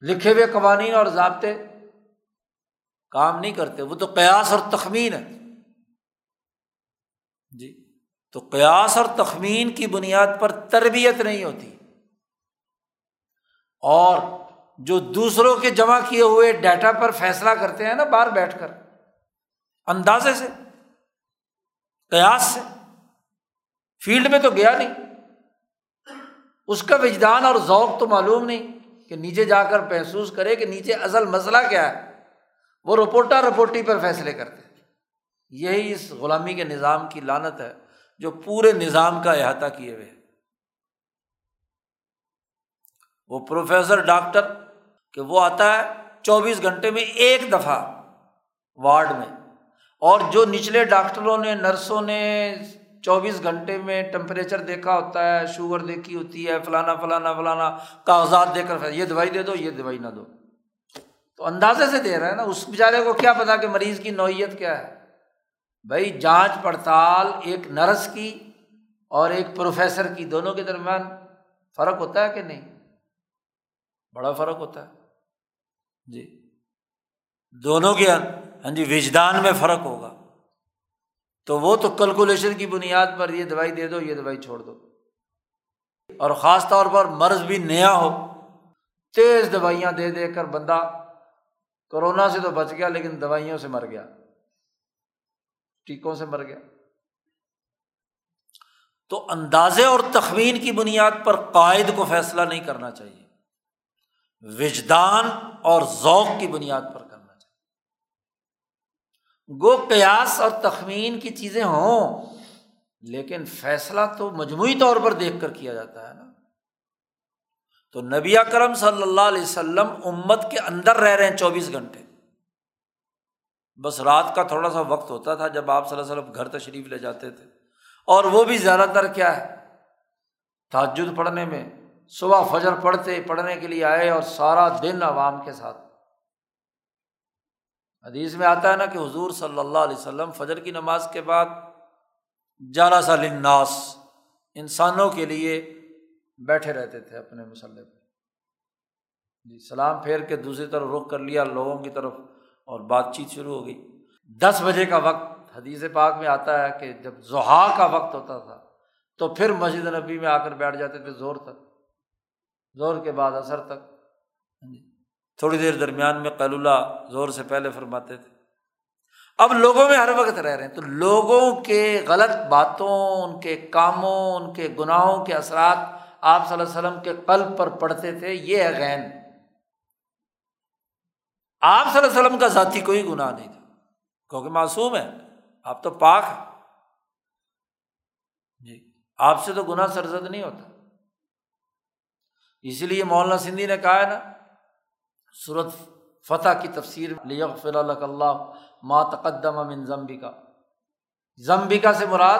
لکھے ہوئے قوانین اور ضابطے کام نہیں کرتے، وہ تو قیاس اور تخمین ہے۔ جی تو قیاس اور تخمین کی بنیاد پر تربیت نہیں ہوتی۔ اور جو دوسروں کے جمع کیے ہوئے ڈیٹا پر فیصلہ کرتے ہیں نا باہر بیٹھ کر، اندازے سے، قیاس سے، فیلڈ میں تو گیا نہیں۔ اس کا وجدان اور ذوق تو معلوم نہیں کہ نیچے جا کر محسوس کرے کہ نیچے اصل مسئلہ کیا ہے۔ وہ رپورٹا رپورٹی پر فیصلے کرتے یہی اس غلامی کے نظام کی لانت ہے جو پورے نظام کا احاطہ کیے ہوئے وہ پروفیسر ڈاکٹر کہ وہ آتا ہے چوبیس گھنٹے میں ایک دفعہ وارڈ میں اور جو نچلے ڈاکٹروں نے، نرسوں نے چوبیس گھنٹے میں ٹمپریچر دیکھا ہوتا ہے، شوگر دیکھی ہوتی ہے، فلانا فلانا فلانا کاغذات دے کر یہ دوائی دے دو، یہ دوائی نہ دو۔ تو اندازے سے دے رہا ہے نا، اس بیچارے کو کیا پتا کہ مریض کی نوعیت کیا ہے۔ بھائی، جانچ پڑتال ایک نرس کی اور ایک پروفیسر کی دونوں کے درمیان فرق ہوتا ہے کہ نہیں؟ بڑا فرق ہوتا ہے۔ جی۔ دونوں کے ہاں،, ہاں جی وجدان میں فرق ہوگا۔ تو وہ تو کیلکولیشن کی بنیاد پر یہ دوائی دے دو، یہ دوائی چھوڑ دو۔ اور خاص طور پر مرض بھی نیا ہو، تیز دوائیاں دے دے کر بندہ کورونا سے تو بچ گیا، لیکن دوائیوں سے مر گیا۔ ٹیکوں سے مر گیا۔ تو اندازے اور تخمین کی بنیاد پر قائد کو فیصلہ نہیں کرنا چاہیے۔ وجدان اور ذوق کی بنیاد پر کرنا چاہیے۔ گو قیاس اور تخمین کی چیزیں ہوں، لیکن فیصلہ تو مجموعی طور پر دیکھ کر کیا جاتا ہے نا۔ تو نبی کرم صلی اللہ علیہ وسلم امت کے اندر رہ رہے ہیں چوبیس گھنٹے۔ بس رات کا تھوڑا سا وقت ہوتا تھا جب آپ صلی اللہ علیہ وسلم گھر تشریف لے جاتے تھے۔ اور وہ بھی زیادہ تر کیا ہے؟ تاجد پڑھنے میں۔ صبح فجر پڑھتے پڑھنے کے لیے آئے اور سارا دن عوام کے ساتھ۔ حدیث میں آتا ہے نا کہ حضور صلی اللہ علیہ وسلم فجر کی نماز کے بعد جالا سا لناس انسانوں کے لیے بیٹھے رہتے تھے اپنے مسلح پہ جی سلام پھیر کے دوسری طرف رخ کر لیا، لوگوں کی طرف اور بات چیت شروع ہو گئی۔ دس بجے کا وقت، حدیث پاک میں آتا ہے کہ جب زحا کا وقت ہوتا تھا تو پھر مسجد نبی میں آ کر بیٹھ جاتے تھے، زور تک زور کے بعد اثر تک۔ تھوڑی دیر درمیان میں قیل اللہ زور سے پہلے فرماتے تھے۔ اب لوگوں میں ہر وقت رہ رہے ہیں تو لوگوں کے غلط باتوں، ان کے کاموں، ان کے گناہوں کے اثرات آپ صلی اللہ علیہ وسلم کے قلب پر پڑتے تھے، یہ ہے غین۔ آپ صلی اللہ علیہ وسلم کا ذاتی کوئی گناہ نہیں تھا۔ کیونکہ معصوم ہے آپ تو پاک ہے جی آپ سے تو گناہ سرزد نہیں ہوتا۔ اسی لیے مولانا سندھی نے کہا ہے نا صورت فتح کی تفسیر فی اللہ ما تقدم من زمبیکا زمبیکا سے مراد،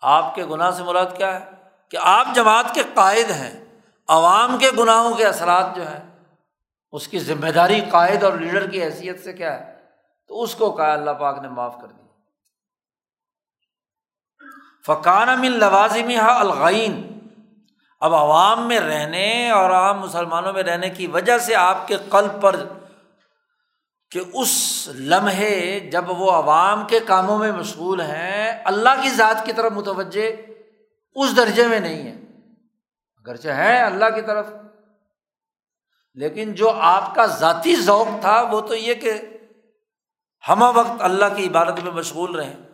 آپ کے گناہ سے مراد کیا ہے؟ کہ آپ جماعت کے قائد ہیں، عوام کے گناہوں کے اثرات جو ہیں، اس کی ذمہ داری قائد اور لیڈر کی حیثیت سے کیا ہے؟ تو اس کو کہا، اللہ پاک نے معاف کر دیا۔ فقان من لوازمی ہا الغین۔ اب عوام میں رہنے اور عام مسلمانوں میں رہنے کی وجہ سے آپ کے قلب پر کہ اس لمحے جب وہ عوام کے کاموں میں مشغول ہیں، اللہ کی ذات کی طرف متوجہ اس درجے میں نہیں ہے اگرچہ ہے اللہ کی طرف۔ لیکن جو آپ کا ذاتی ذوق تھا، وہ تو یہ کہ ہم وقت اللہ کی عبادت میں مشغول رہیں۔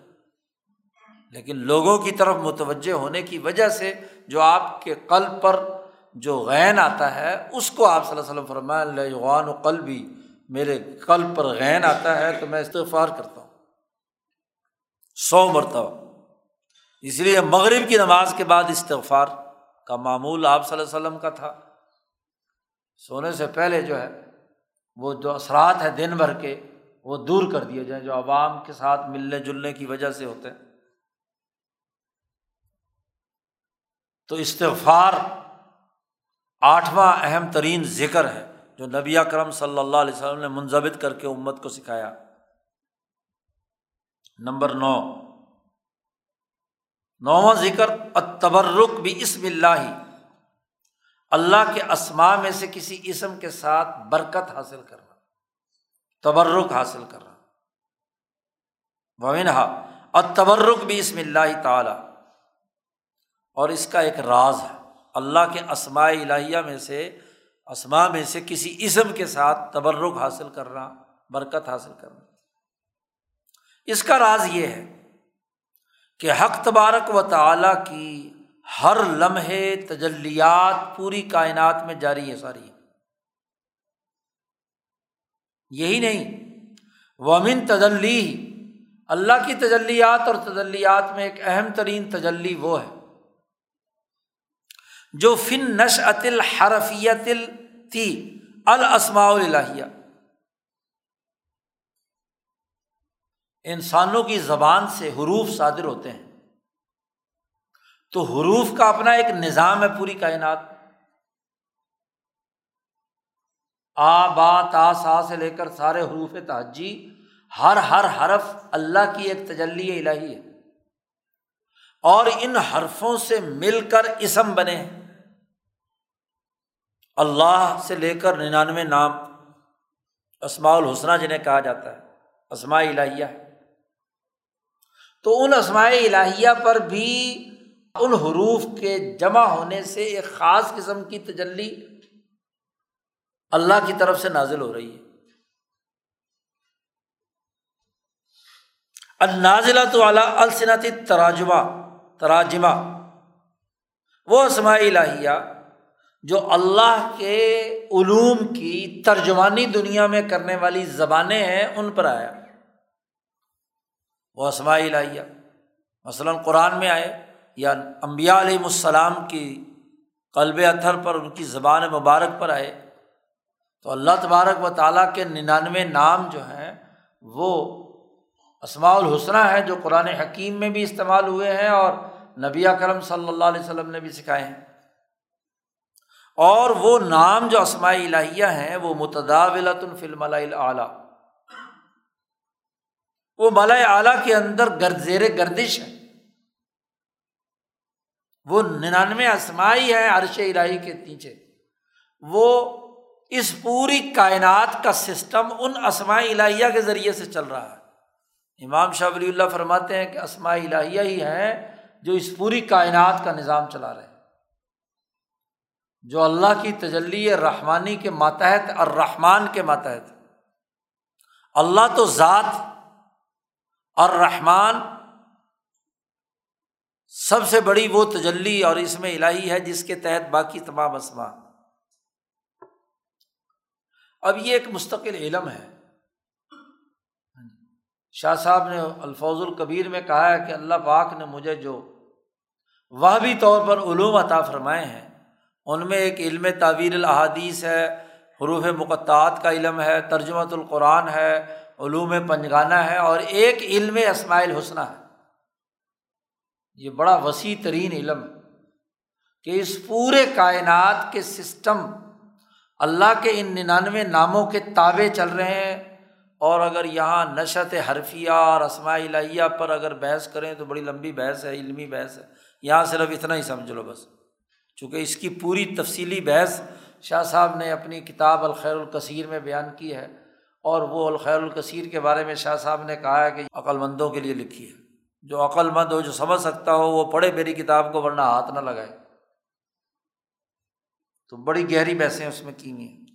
لیکن لوگوں کی طرف متوجہ ہونے کی وجہ سے جو آپ کے قلب پر جو غین آتا ہے، اس کو آپ صلی اللہ علیہ وسلم فرمائے و قلبی، میرے قلب پر غین آتا ہے تو میں استغفار کرتا ہوں۔ سو مرتبہ۔ اس لیے مغرب کی نماز کے بعد استغفار کا معمول آپ صلی اللہ علیہ وسلم کا تھا۔ سونے سے پہلے جو ہے، وہ جو اثرات ہیں دن بھر کے، وہ دور کر دیے جائیں، جو عوام کے ساتھ ملنے جلنے کی وجہ سے ہوتے ہیں۔ تو استغفار آٹھواں اہم ترین ذکر ہے جو نبی کرم صلی اللہ علیہ وسلم نے منظم کر کے امت کو سکھایا۔ نمبر نو۔ نواں ذکر اتبرک بھی اسم اللہ۔ ہی اللہ کے اسما میں سے کسی اسم کے ساتھ برکت حاصل کرنا، تبرک حاصل کرنا۔ ومنہا اور تبرک بھی اسم اللہ تعالی۔ اور اس کا ایک راز ہے۔ اللہ کے اسماء الہیہ میں سے اسما میں سے کسی اسم کے ساتھ تبرک حاصل کرنا، برکت حاصل کرنا۔ اس کا راز یہ ہے کہ حق تبارک و تعالیٰ کی ہر لمحے تجلیات پوری کائنات میں جاری ہے ساری۔ یہی نہیں، ومن تجلی اللہ کی تجلیات اور تجلیات میں ایک اہم ترین تجلی وہ ہے۔ جو فن نش عطل حرفیت تھی الاسماء الہیہ انسانوں کی زبان سے حروف صادر ہوتے ہیں۔ تو حروف کا اپنا ایک نظام ہے پوری کائنات۔ آ، با، تا، سا سے لے کر سارے حروف تحجی ہر ہر حرف اللہ کی ایک تجلی الہی ہے۔ اور ان حرفوں سے مل کر اسم بنے ہیں۔ اللہ سے لے کر ننانوے نام اسماع الحسنہ جنہیں کہا جاتا ہے، اسماء الہیہ۔ تو ان اسماء الہیہ پر بھی ان حروف کے جمع ہونے سے ایک خاص قسم کی تجلی اللہ کی طرف سے نازل ہو رہی ہے۔ النازلہ تو اعلیٰ الصنعتی تراجمہ تراجمہ۔ وہ اسماء الہیہ جو اللہ کے علوم کی ترجمانی دنیا میں کرنے والی زبانیں ہیں، ان پر آیا۔ وہ اسماء الہیہ مثلاً قرآن میں آئے، یا امبیا علیہ السلام کی قلب اتھر پر، ان کی زبان مبارک پر آئے۔ تو اللہ تبارک و تعالیٰ کے ننانوے نام جو ہیں، وہ اسماع الحسنہ ہے جو قرآن حکیم میں بھی استعمال ہوئے ہیں اور نبی کرم صلی اللہ علیہ وسلم نے بھی سکھائے ہیں۔ اور وہ نام جو اسماء الہیہ ہیں وہ متداولت الفلم اعلیٰ وہ ملا اعلیٰ کے اندر گرد، زیر گردش ہے۔ وہ ننانوے اسماعی ہے عرش الہی کے نیچے۔ وہ اس پوری کائنات کا سسٹم ان اسماء الہیہ کے ذریعے سے چل رہا ہے۔ امام شاہ ولی اللہ فرماتے ہیں کہ اسماء الہیہ ہی ہیں جو اس پوری کائنات کا نظام چلا رہے ہیں۔ جو اللہ کی تجلی رحمانی کے ماتحت اور رحمان کے ماتحت۔ اللہ تو ذات اور رحمان سب سے بڑی وہ تجلی اور اس میں الہی ہے جس کے تحت باقی تمام اسما اب یہ ایک مستقل علم ہے۔ شاہ صاحب نے الفوظ القبیر میں کہا ہے کہ اللہ پاک نے مجھے جو وہ بھی طور پر علوم عطا فرمائے ہیں ان میں ایک علم تعویر الحادیث ہے، حروف مقطعات کا علم ہے، ترجمۃ القرآن ہے، علوم پنجگانہ ہے اور ایک علم اسماعیل حسنہ ہے۔ یہ بڑا وسیع ترین علم کہ اس پورے کائنات کے سسٹم اللہ کے ان ننانوے ناموں کے تابع چل رہے ہیں اور اگر یہاں نشت حرفیہ اور اسماء الہیہ پر اگر بحث کریں تو بڑی لمبی بحث ہے، علمی بحث ہے۔ یہاں صرف اتنا ہی سمجھ لو بس۔ چونکہ اس کی پوری تفصیلی بحث شاہ صاحب نے اپنی کتاب الخیر الکثیر میں بیان کی ہے اور وہ الخیر الکثیر کے بارے میں شاہ صاحب نے کہا ہے کہ عقل مندوں کے لیے لکھی ہے۔ جو عقل مند ہو، جو سمجھ سکتا ہو، وہ پڑھے میری کتاب کو ورنہ ہاتھ نہ لگائے۔ تو بڑی گہری بحثیں اس میں کی ہوئی ہیں۔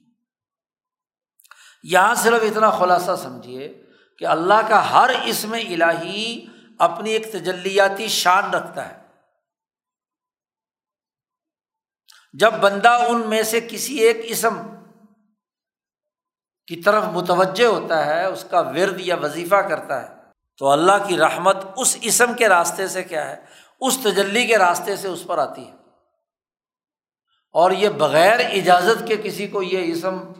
یہاں صرف اتنا خلاصہ سمجھیے کہ اللہ کا ہر اسم الہی اپنی ایک تجلیاتی شان رکھتا ہے۔ جب بندہ ان میں سے کسی ایک اسم کی طرف متوجہ ہوتا ہے، اس کا ورد یا وظیفہ کرتا ہے، تو اللہ کی رحمت اس اسم کے راستے سے کیا ہے؟ اس تجلی کے راستے سے اس پر آتی ہے۔ اور یہ بغیر اجازت کے کسی کو یہ اسم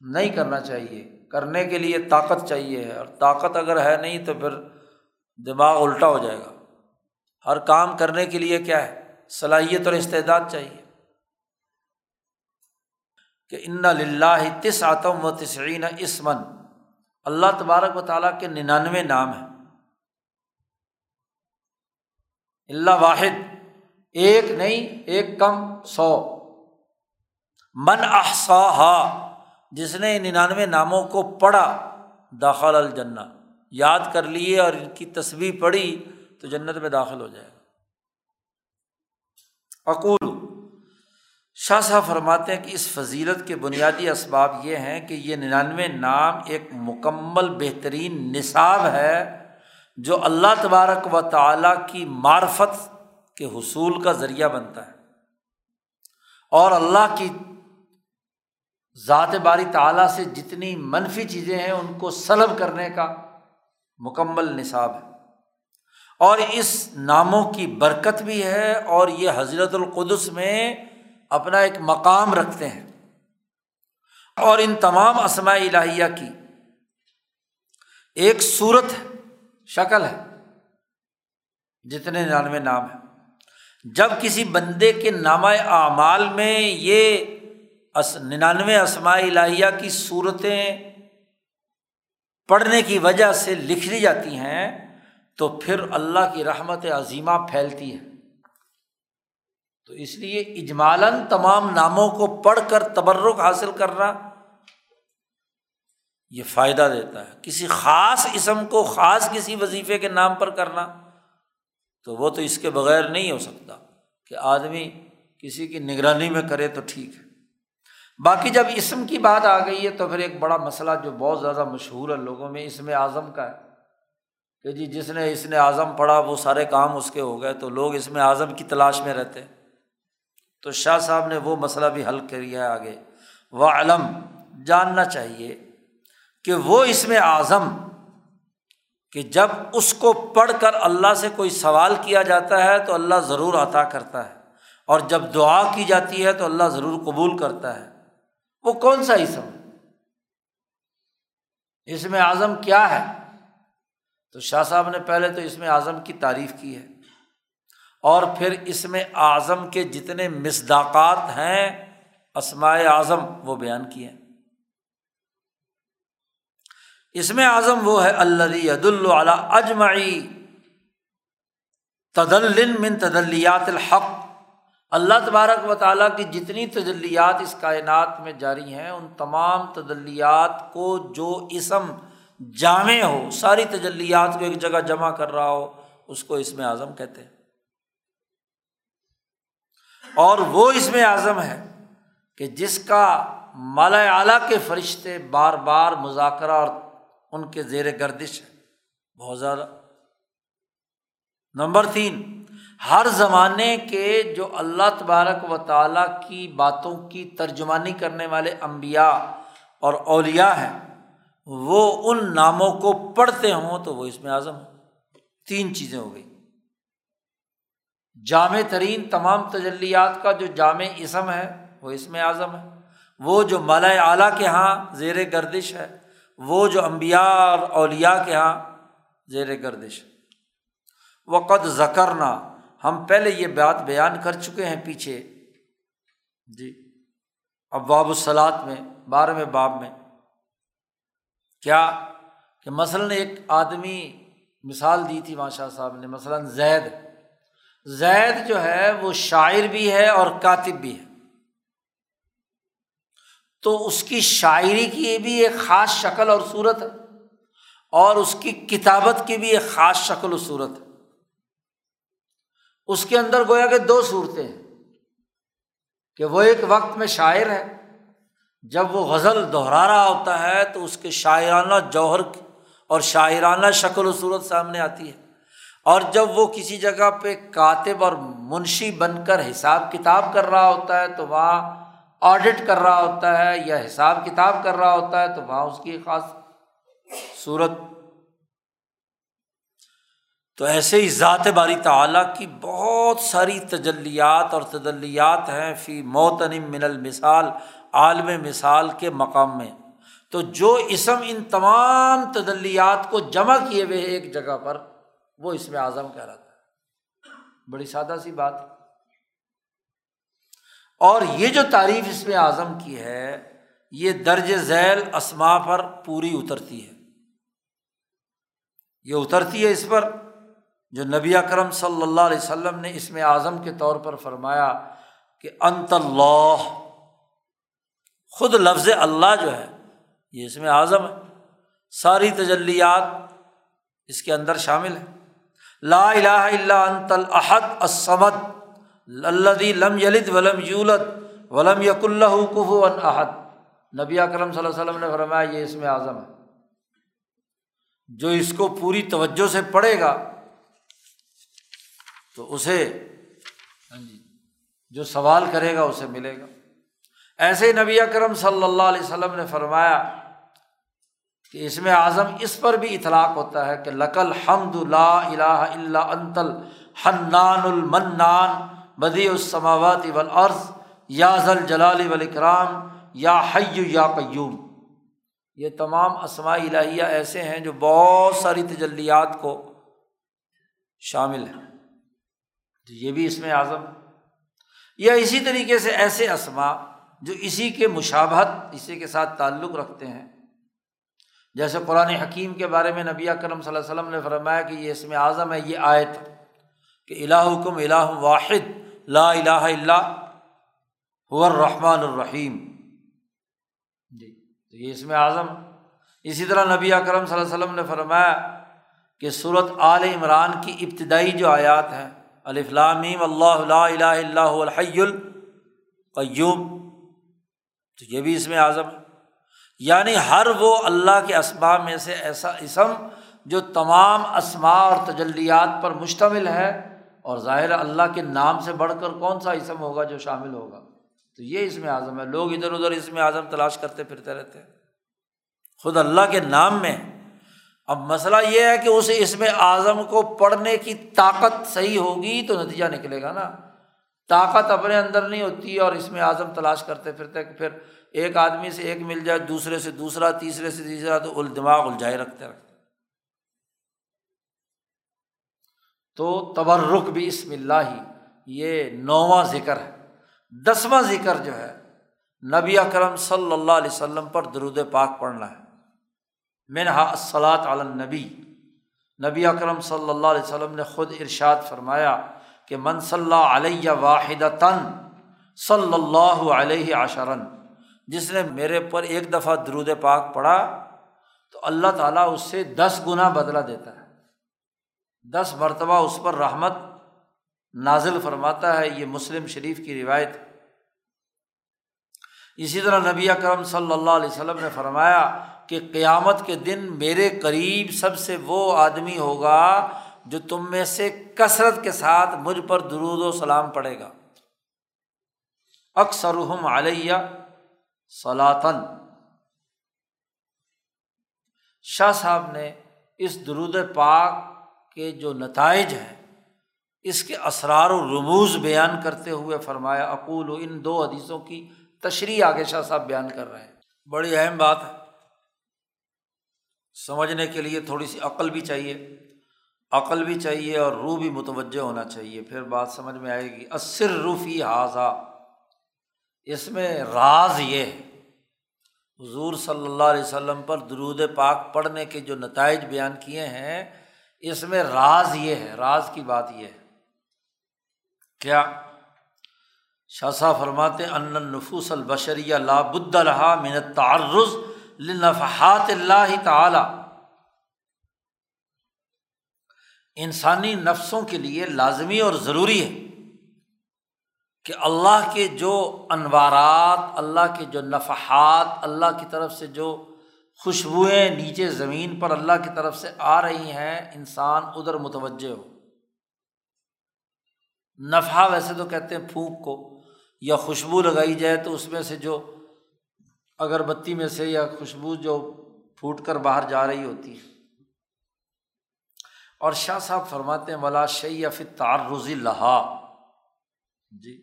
نہیں کرنا چاہیے۔ کرنے کے لیے طاقت چاہیے اور طاقت اگر ہے نہیں تو پھر دماغ الٹا ہو جائے گا۔ ہر کام کرنے کے لیے کیا ہے؟ صلاحیت اور استعداد چاہیے۔ کہ ان لاہ تس آتم و تسعین اسمن اللہ تبارک و تعالیٰ کے ننانوے نام ہیں۔ اللہ واحد۔ ایک نہیں، ایک کم، سو۔ من احسا جس نے ننانوے ناموں کو پڑھا، داخل الجنہ۔ یاد کر لیے اور ان کی تصویر پڑھی، تو جنت میں داخل ہو جائے گا۔ اقول شاہ صاحب فرماتے ہیں کہ اس فضیلت کے بنیادی اسباب یہ ہیں کہ یہ ننانوے نام ایک مکمل بہترین نصاب ہے جو اللہ تبارک و تعالیٰ کی معرفت کے حصول کا ذریعہ بنتا ہے۔ اور اللہ کی ذات باری تعالیٰ سے جتنی منفی چیزیں ہیں ان کو سلب کرنے کا مکمل نصاب ہے۔ اور اس ناموں کی برکت بھی ہے اور یہ حضرت القدس میں اپنا ایک مقام رکھتے ہیں۔ اور ان تمام اسماء الہیہ کی ایک صورت شکل ہے، جتنے ننانوے نام ہیں۔ جب کسی بندے کے نامہ اعمال میں یہ ننانوے اسماء الہیہ کی صورتیں پڑھنے کی وجہ سے لکھ لی جاتی ہیں تو پھر اللہ کی رحمت عظیمہ پھیلتی ہے تو اس لیے اجمالاً تمام ناموں کو پڑھ کر تبرک حاصل کرنا یہ فائدہ دیتا ہے۔ کسی خاص اسم کو خاص کسی وظیفے کے نام پر کرنا تو وہ تو اس کے بغیر نہیں ہو سکتا کہ آدمی کسی کی نگرانی میں کرے تو ٹھیک ہے۔ باقی جب اسم کی بات آ گئی ہے تو پھر ایک بڑا مسئلہ جو بہت زیادہ مشہور ہے لوگوں میں، اسم اعظم کا ہے۔ کہ جی جس نے اس نے اعظم پڑھا وہ سارے کام اس کے ہو گئے تو لوگ اس میں اعظم کی تلاش میں رہتے۔ تو شاہ صاحب نے وہ مسئلہ بھی حل کیا ہے آگے۔ وہ علم جاننا چاہیے کہ وہ اس میں اعظم کہ جب اس کو پڑھ کر اللہ سے کوئی سوال کیا جاتا ہے تو اللہ ضرور عطا کرتا ہے۔ اور جب دعا کی جاتی ہے تو اللہ ضرور قبول کرتا ہے۔ وہ کون سا اسم اس میں اعظم کیا ہے؟ تو شاہ صاحب نے پہلے تو اس میں اعظم کی تعریف کی ہے اور پھر اس میں اعظم کے جتنے مصداقات ہیں اسمائے اعظم وہ بیان کیے اس میں اعظم وہ ہے اللہ عد اللہ اجمعی تدل من تدلیات الحق۔ اللہ تبارک و تعالیٰ کی جتنی تجلیات اس کائنات میں جاری ہیں، ان تمام تجلیات کو جو اسم جامع ہو، ساری تجلیات کو ایک جگہ جمع کر رہا ہو، اس کو اس میں اعظم کہتے ہیں۔ اور وہ اس میں اعظم ہے کہ جس کا مالا اعلیٰ کے فرشتے بار بار مذاکرہ اور ان کے زیر گردش ہے بہت زیادہ۔ نمبر تین، ہر زمانے کے جو اللہ تبارک و تعالیٰ کی باتوں کی ترجمانی کرنے والے امبیا اور اولیا ہیں وہ ان ناموں کو پڑھتے ہوں تو وہ اس میں اعظم تین چیزیں ہو گئی۔ جامع ترین تمام تجلیات کا جو جامع اسم ہے، وہ اس میں اعظم ہے۔ وہ جو مالا اعلیٰ کے یہاں زیر گردش ہے، وہ جو امبیا اور اولیا کے یہاں زیر گردش وقت زکرنا ہم پہلے یہ بات بیان کر چکے ہیں پیچھے۔ جی اب باب السلاد میں، بارہویں باب میں۔ کیا کہ مثلاً ایک آدمی مثال دی تھی ماشاء صاحب نے، مثلاً زید۔ زید جو ہے وہ شاعر بھی ہے اور کاتب بھی ہے۔ تو اس کی شاعری کی بھی ایک خاص شکل اور صورت ہے اور اس کی کتابت کی بھی ایک خاص شکل و صورت ہے۔ اس کے اندر گویا کہ دو صورتیں ہیں کہ وہ ایک وقت میں شاعر ہے جب وہ غزل دہرا رہا ہوتا ہے تو اس کے شاعرانہ جوہر اور شاعرانہ شکل و صورت سامنے آتی ہے۔ اور جب وہ کسی جگہ پہ کاتب اور منشی بن کر حساب کتاب کر رہا ہوتا ہے تو وہاں آڈٹ کر رہا ہوتا ہے یا حساب کتاب کر رہا ہوتا ہے تو وہاں اس کی خاص صورت۔ تو ایسے ہی ذات باری تعلیٰ کی بہت ساری تجلیات اور تجلیات ہیں۔ فی موتنم من المثال عالم مثال کے مقام میں۔ تو جو اسم ان تمام تجلیات کو جمع کیے ہوئے ایک جگہ پر، وہ اس میں اعظم کہہ رہا تھا بڑی سادہ سی بات۔ اور یہ جو تعریف اس میں اعظم کی ہے، یہ درج ذیل اسما پر پوری اترتی ہے۔ یہ اترتی ہے اس پر۔ جو نبی اکرم صلی اللہ علیہ وسلم نے اس میں اعظم کے طور پر فرمایا کہ انت اللہ خود لفظ اللہ جو ہے، یہ اس میں اعظم ہے۔ ساری تجلیات اس کے اندر شامل ہے لا الہ الا انت الحد الصمد لدی لم یلد ولم یولد ولم یق اللہ کف احد۔ نبی اکرم صلی اللہ علیہ وسلم نے فرمایا، یہ اس میں اعظم ہے۔ جو اس کو پوری توجہ سے پڑھے گا، تو اسے ہاں جی، جو سوال کرے گا، اسے ملے گا۔ ایسے نبی اکرم صلی اللہ علیہ وسلم نے فرمایا کہ اس میں اعظم اس پر بھی اطلاق ہوتا ہے کہ لقل حمد اللہ الہ اللہ انتل حنان المنان بدی السماوات والارض یا ذل جلال والاکرام یا حی یا قیوم۔ یہ تمام اسماء الہیہ ایسے ہیں جو بہت ساری تجلیات کو شامل ہیں۔ تو یہ بھی اس میں اعظم۔ یا اسی طریقے سے ایسے اسما جو اسی کے مشابہت، اسی کے ساتھ تعلق رکھتے ہیں۔ جیسے قرآن حکیم کے بارے میں نبی کرم صلی اللہ علیہ وسلم نے فرمایا کہ یہ اسم اعظم ہے، یہ آیت کہ الہکم الہ واحد، لا الہ اللہ الرحمٰن الرحیم۔ جی تو یہ اسم اعظم۔ اسی طرح نبی کرم صلی اللہ علیہ وسلم نے فرمایا کہ صورت عال عمران کی ابتدائی جو آیات ہیں الفلامیم اللہ لا الہ اللہ الحی القیوم۔ تو یہ بھی اس میں اعظم ہے۔ یعنی ہر وہ اللہ کے اسباب میں سے ایسا اسم جو تمام اسما اور تجلیات پر مشتمل ہے، اور ظاہر اللہ کے نام سے بڑھ کر کون سا اسم ہوگا جو شامل ہوگا۔ تو یہ اس میں اعظم ہے۔ لوگ ادھر ادھر اس میں اعظم تلاش کرتے پھرتے رہتے ہیں۔ خود اللہ کے نام میں۔ اب مسئلہ یہ ہے کہ اس میں اعظم کو پڑھنے کی طاقت صحیح ہوگی تو نتیجہ نکلے گا نا۔ طاقت اپنے اندر نہیں ہوتی اور اس میں اعظم تلاش کرتے پھرتے پھر ایک آدمی سے ایک مل جائے، دوسرے سے دوسرا، تیسرے سے تیسرا، تو دماغ الجھائے رکھتے رکھتے تو تبرک بھی اسم اللہ ہی یہ نواں ذکر ہے۔ دسواں ذکر جو ہے، نبی اکرم صلی اللہ علیہ وسلم پر درود پاک پڑھنا ہے۔ منہا الصلاۃ علنبی نبی اکرم صلی اللہ علیہ وسلم نے خود ارشاد فرمایا کہ من صلی علیہ واحد تن صلی اللہ علیہ عشرن جس نے میرے پر ایک دفعہ درود پاک پڑھا، تو اللہ تعالیٰ اس سے دس گنا بدلا دیتا ہے۔ دس مرتبہ اس پر رحمت نازل فرماتا ہے، یہ مسلم شریف کی روایت۔ اسی طرح نبی اکرم صلی اللہ علیہ وسلم نے فرمایا کہ قیامت کے دن میرے قریب سب سے وہ آدمی ہوگا جو تم میں سے کثرت کے ساتھ مجھ پر درود و سلام پڑے گا۔ اکثر علیہ سلاطن شاہ صاحب نے اس درود پاک کے جو نتائج ہیں، اس کے اسرار و رموز بیان کرتے ہوئے فرمایا، اقول و ان دو حدیثوں کی تشریح آگے شاہ صاحب بیان کر رہے ہیں۔ بڑی اہم بات ہے۔ سمجھنے کے لیے تھوڑی سی عقل بھی چاہیے۔ عقل بھی چاہیے اور روح بھی متوجہ ہونا چاہیے۔ پھر بات سمجھ میں آئے گی اسر روفی حاضہ اس میں راز یہ ہے، حضور صلی اللہ علیہ وسلم پر درود پاک پڑھنے کے جو نتائج بیان کیے ہیں، اس میں راز یہ ہے، راز کی بات یہ ہے۔ کیا؟ شاہ فرماتے ان نفوس البشریہ لابد الحا من تعرض لنفحات اللہ تعالی۔ انسانی نفسوں کے لیے لازمی اور ضروری ہے کہ اللہ کے جو انوارات، اللہ کے جو نفحات، اللہ کی طرف سے جو خوشبوئیں نیچے زمین پر اللہ کی طرف سے آ رہی ہیں، انسان ادھر متوجہ ہو۔ نفع ویسے تو کہتے ہیں پھونک کو، یا خوشبو لگائی جائے تو اس میں سے جو اگربتی میں سے یا خوشبو جو پھوٹ کر باہر جا رہی ہوتی ہے۔ اور شاہ صاحب فرماتے ہیں ملا شی یا پھر تعرضی لہا جی۔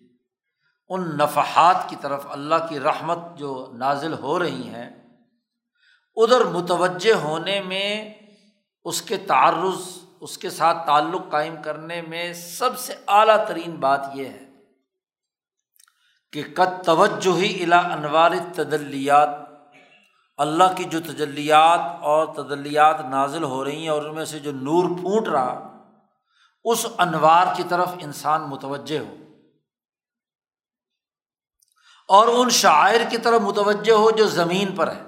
ان نفحات کی طرف اللہ کی رحمت جو نازل ہو رہی ہیں، ادھر متوجہ ہونے میں اس کے تعرض، اس کے ساتھ تعلق قائم کرنے میں سب سے اعلیٰ ترین بات یہ ہے کہ قد توجہ ہی الا انوار تدلیات اللہ کی جو تجلیات اور تدلیات نازل ہو رہی ہیں اور ان میں سے جو نور پھوٹ رہا، اس انوار کی طرف انسان متوجہ ہو۔ اور ان شاعر کی طرف متوجہ ہو جو زمین پر ہے۔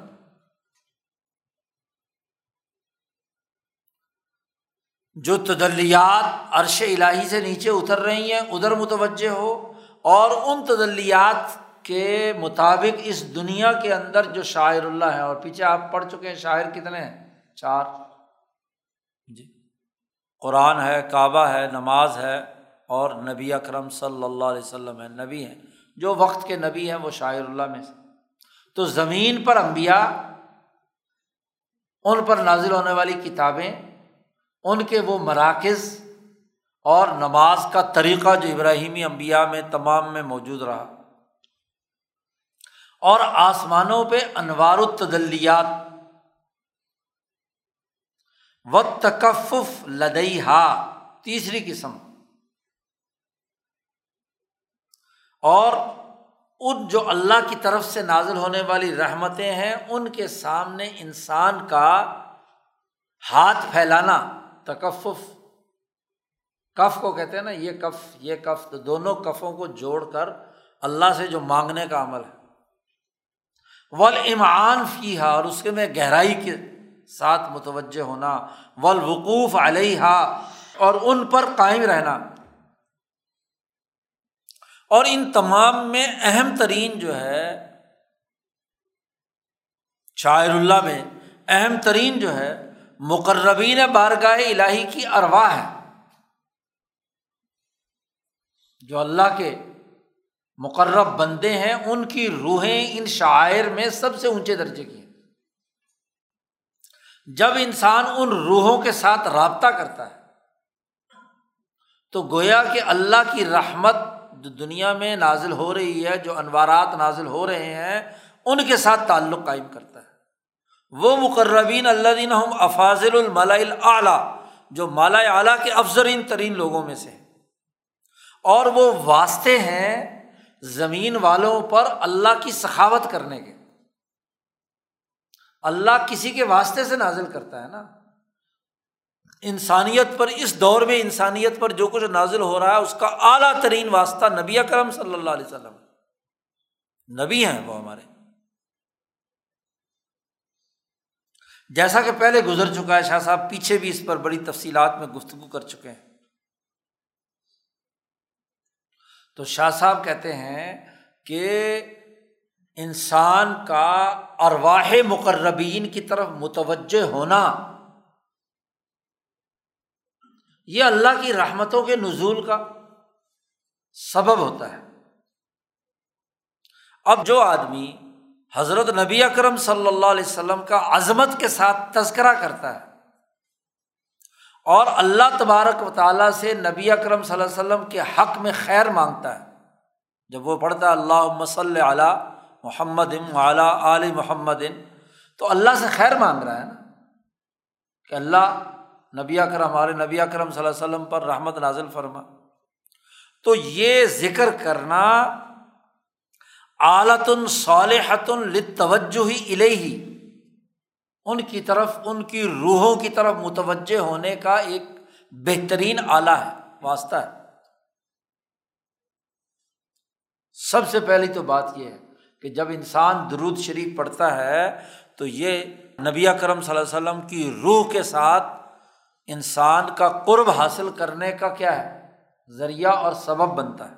جو تدلیات عرش الہی سے نیچے اتر رہی ہیں، ادھر متوجہ ہو اور ان تدلیات کے مطابق اس دنیا کے اندر جو شاعر اللہ ہے، اور پیچھے آپ پڑھ چکے ہیں، شاعر کتنے ہیں؟ چار۔ جی۔ قرآن ہے، کعبہ ہے، نماز ہے، اور نبی اکرم صلی اللہ علیہ وسلم ہے نبی ہیں۔ جو وقت کے نبی ہیں، وہ شاعر اللہ میں سے۔ تو زمین پر انبیاء، ان پر نازل ہونے والی کتابیں، ان کے وہ مراکز، اور نماز کا طریقہ جو ابراہیمی امبیا میں تمام میں موجود رہا۔ اور آسمانوں پہ انوار التدلیات۔ و تکفف لدئی ہا تیسری قسم۔ اور ان جو اللہ کی طرف سے نازل ہونے والی رحمتیں ہیں، ان کے سامنے انسان کا ہاتھ پھیلانا، تکفف۔ کف کو کہتے ہیں نا، یہ کف یہ کف، تو دونوں کفوں کو جوڑ کر اللہ سے جو مانگنے کا عمل ہے۔ ول ایمان فی ہا اور اس کے میں گہرائی کے ساتھ متوجہ ہونا ولوقوف علیہ اور ان پر قائم رہنا۔ اور ان تمام میں اہم ترین جو ہے، شاعر اللہ میں اہم ترین جو ہے، مقربین بارگاہ الہی کی ارواح ہے جو اللہ کے مقرب بندے ہیں، ان کی روحیں ان شاعر میں سب سے اونچے درجے کی ہیں۔ جب انسان ان روحوں کے ساتھ رابطہ کرتا ہے، تو گویا کہ اللہ کی رحمت جو دنیا میں نازل ہو رہی ہے، جو انوارات نازل ہو رہے ہیں، ان کے ساتھ تعلق قائم کرتا ہے۔ وہ مقربین اللہ دین افاظل الملا اعلیٰ جو مالا اعلیٰ کے افضرین ترین لوگوں میں سے اور وہ واسطے ہیں زمین والوں پر اللہ کی سخاوت کرنے کے۔ اللہ کسی کے واسطے سے نازل کرتا ہے نا۔ انسانیت پر، اس دور میں انسانیت پر جو کچھ نازل ہو رہا ہے، اس کا اعلیٰ ترین واسطہ نبی کرم صلی اللہ علیہ وسلم۔ نبی ہیں وہ ہمارے۔ جیسا کہ پہلے گزر چکا ہے شاہ صاحب، پیچھے بھی اس پر بڑی تفصیلات میں گفتگو کر چکے ہیں۔ تو شاہ صاحب کہتے ہیں کہ انسان کا ارواہ مقربین کی طرف متوجہ ہونا یہ اللہ کی رحمتوں کے نزول کا سبب ہوتا ہے۔ اب جو آدمی حضرت نبی اکرم صلی اللہ علیہ وسلم کا عظمت کے ساتھ تذکرہ کرتا ہے اور اللہ تبارک و تعالیٰ سے نبی اکرم صلی اللہ علیہ وسلم کے حق میں خیر مانگتا ہے۔ جب وہ پڑھتا ہے اللہ مسل علیٰ محمد اعلیٰ علی محمد، تو اللہ سے خیر مانگ رہا ہے نا؟ کہ اللہ نبی اکرم، ہمارے نبی اکرم صلی اللہ علیہ وسلم پر رحمت نازل فرما۔ تو یہ ذکر کرنا اعلیۃ صالحت لتوجہ ہی ان کی طرف، ان کی روحوں کی طرف متوجہ ہونے کا ایک بہترین آلہ ہے، واسطہ ہے۔ سب سے پہلی تو بات یہ ہے کہ جب انسان درود شریف پڑھتا ہے تو یہ نبی کرم صلی اللہ علیہ وسلم کی روح کے ساتھ انسان کا قرب حاصل کرنے کا کیا ہے؟ ذریعہ اور سبب بنتا ہے۔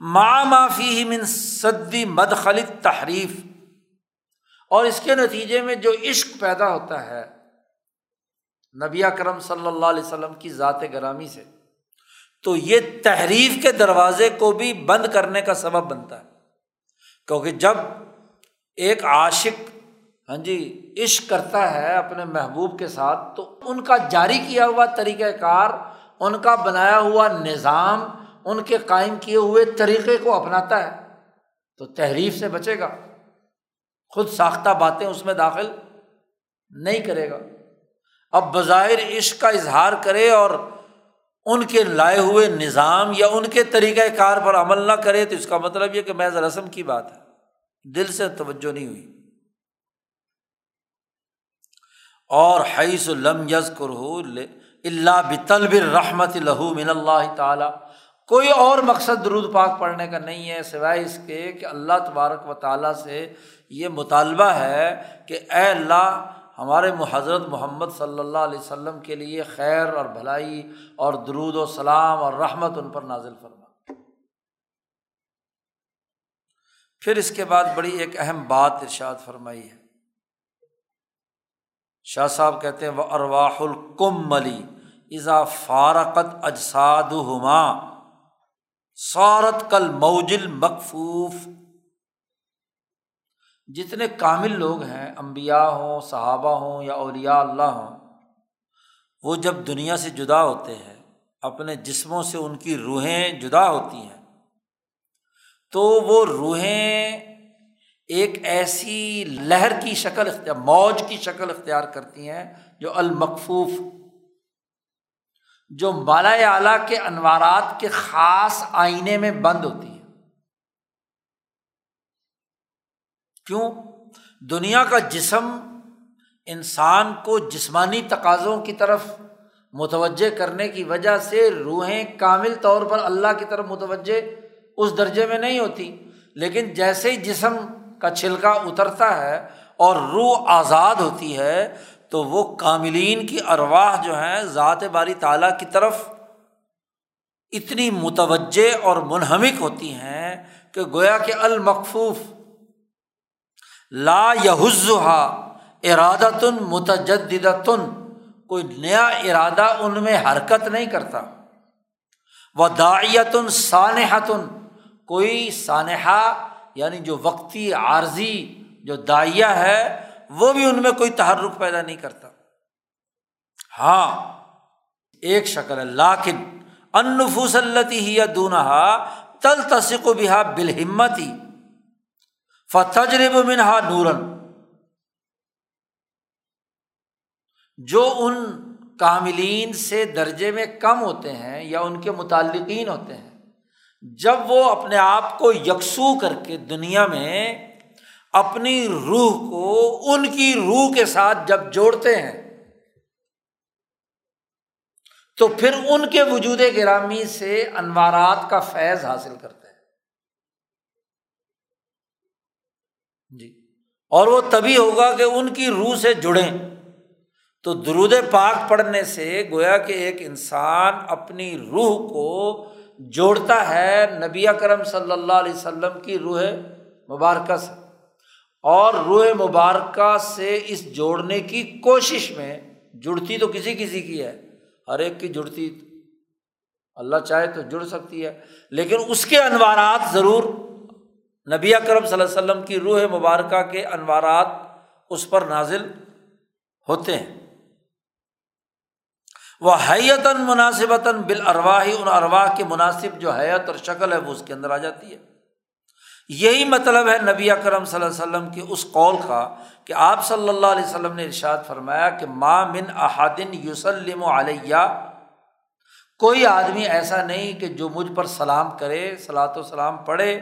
ماں معافی من صدی مد خلط تحریف اور اس کے نتیجے میں جو عشق پیدا ہوتا ہے، نبی کرم صلی اللہ علیہ وسلم کی ذات گرامی سے، تو یہ تحریف کے دروازے کو بھی بند کرنے کا سبب بنتا ہے۔ کیونکہ جب ایک عاشق ہاں جی عشق کرتا ہے اپنے محبوب کے ساتھ، تو ان کا جاری کیا ہوا طریقۂ کار، ان کا بنایا ہوا نظام، ان کے قائم کیے ہوئے طریقے کو اپناتا ہے، تو تحریف سے بچے گا۔ خود ساختہ باتیں اس میں داخل نہیں کرے گا۔ اب بظاہر عشق کا اظہار کرے اور ان کے لائے ہوئے نظام یا ان کے طریقۂ کار پر عمل نہ کرے تو اس کا مطلب یہ کہ محض رسم کی بات ہے۔ دل سے توجہ نہیں ہوئی۔ اور حیث لم یز کرو اللہ بطلب رحمت لہو من اللہ تعالیٰ۔ کوئی اور مقصد درود پاک پڑھنے کا نہیں ہے، سوائے اس کے کہ اللہ تبارک و تعالیٰ سے یہ مطالبہ ہے کہ اے اللہ ہمارے حضرت محمد صلی اللہ علیہ وسلم کے لیے خیر اور بھلائی اور درود و سلام اور رحمت ان پر نازل فرما۔ پھر اس کے بعد بڑی ایک اہم بات ارشاد فرمائی ہے۔ شاہ صاحب کہتے ہیں وہ ارواح الکم ملی ازا فارقت اجساد ہما سورت کل موجل مقفوف جتنے کامل لوگ ہیں امبیا ہوں، صحابہ ہوں یا اولیاء اللہ ہوں، وہ جب دنیا سے جدا ہوتے ہیں، اپنے جسموں سے ان کی روحیں جدا ہوتی ہیں، تو وہ روحیں ایک ایسی لہر کی شکل اختیار، موج کی شکل اختیار کرتی ہیں جو المقفوف، جو بالا اعلیٰ کے انوارات کے خاص آئینے میں بند ہوتی ہے کیوں؟ دنیا کا جسم انسان کو جسمانی تقاضوں کی طرف متوجہ کرنے کی وجہ سے روحیں کامل طور پر اللہ کی طرف متوجہ اس درجے میں نہیں ہوتی۔ لیکن جیسے ہی جسم کا چھلکا اترتا ہے اور روح آزاد ہوتی ہے، تو وہ کاملین کی ارواہ جو ہیں، ذات باری تعالیٰ کی طرف اتنی متوجہ اور منہمک ہوتی ہیں کہ گویا کہ المقفوف لا یحزا ارادہ تن کوئی نیا ارادہ ان میں حرکت نہیں کرتا۔ وہ دایتن سانحتن کوئی سانحہ یعنی جو وقتی عارضی، جو دائیا ہے، وہ بھی ان میں کوئی تحرک پیدا نہیں کرتا۔ ہاں ایک شکل ہے لاکن انفوس التی ہی یا دونہا تل تصق و بحا بالہمتی۔ فتجرب منہا نورن جو ان کاملین سے درجے میں کم ہوتے ہیں یا ان کے متعلقین ہوتے ہیں، جب وہ اپنے آپ کو یکسو کر کے دنیا میں اپنی روح کو ان کی روح کے ساتھ جب جوڑتے ہیں، تو پھر ان کے وجود گرامی سے انوارات کا فیض حاصل کرتے ہیں جی اور وہ تبھی ہوگا کہ ان کی روح سے جڑیں۔ تو درود پاک پڑھنے سے گویا کہ ایک انسان اپنی روح کو جوڑتا ہے نبی کرم صلی اللہ علیہ وسلم کی روح مبارکہ سے۔ اور روح مبارکہ سے اس جوڑنے کی کوشش میں جڑتی تو کسی کسی کی ہے، ہر ایک کی جڑتی۔ اللہ چاہے تو جڑ سکتی ہے، لیکن اس کے انوارات ضرور۔ نبی کرم صلی اللہ علیہ وسلم کی روح مبارکہ کے انوارات اس پر نازل ہوتے ہیں۔ وہ حیتاً مناسبتاً بالارواحی ان ارواہ کی مناسب جو حیت اور شکل ہے، وہ اس کے اندر آ جاتی ہے۔ یہی مطلب ہے نبی اکرم صلی اللہ علیہ وسلم کی اس قول کا کہ آپ صلی اللہ علیہ وسلم نے ارشاد فرمایا کہ ماں من احادن یوسلم و علیہ کوئی آدمی ایسا نہیں کہ جو مجھ پر سلام کرے صلاۃ و سلام پڑھے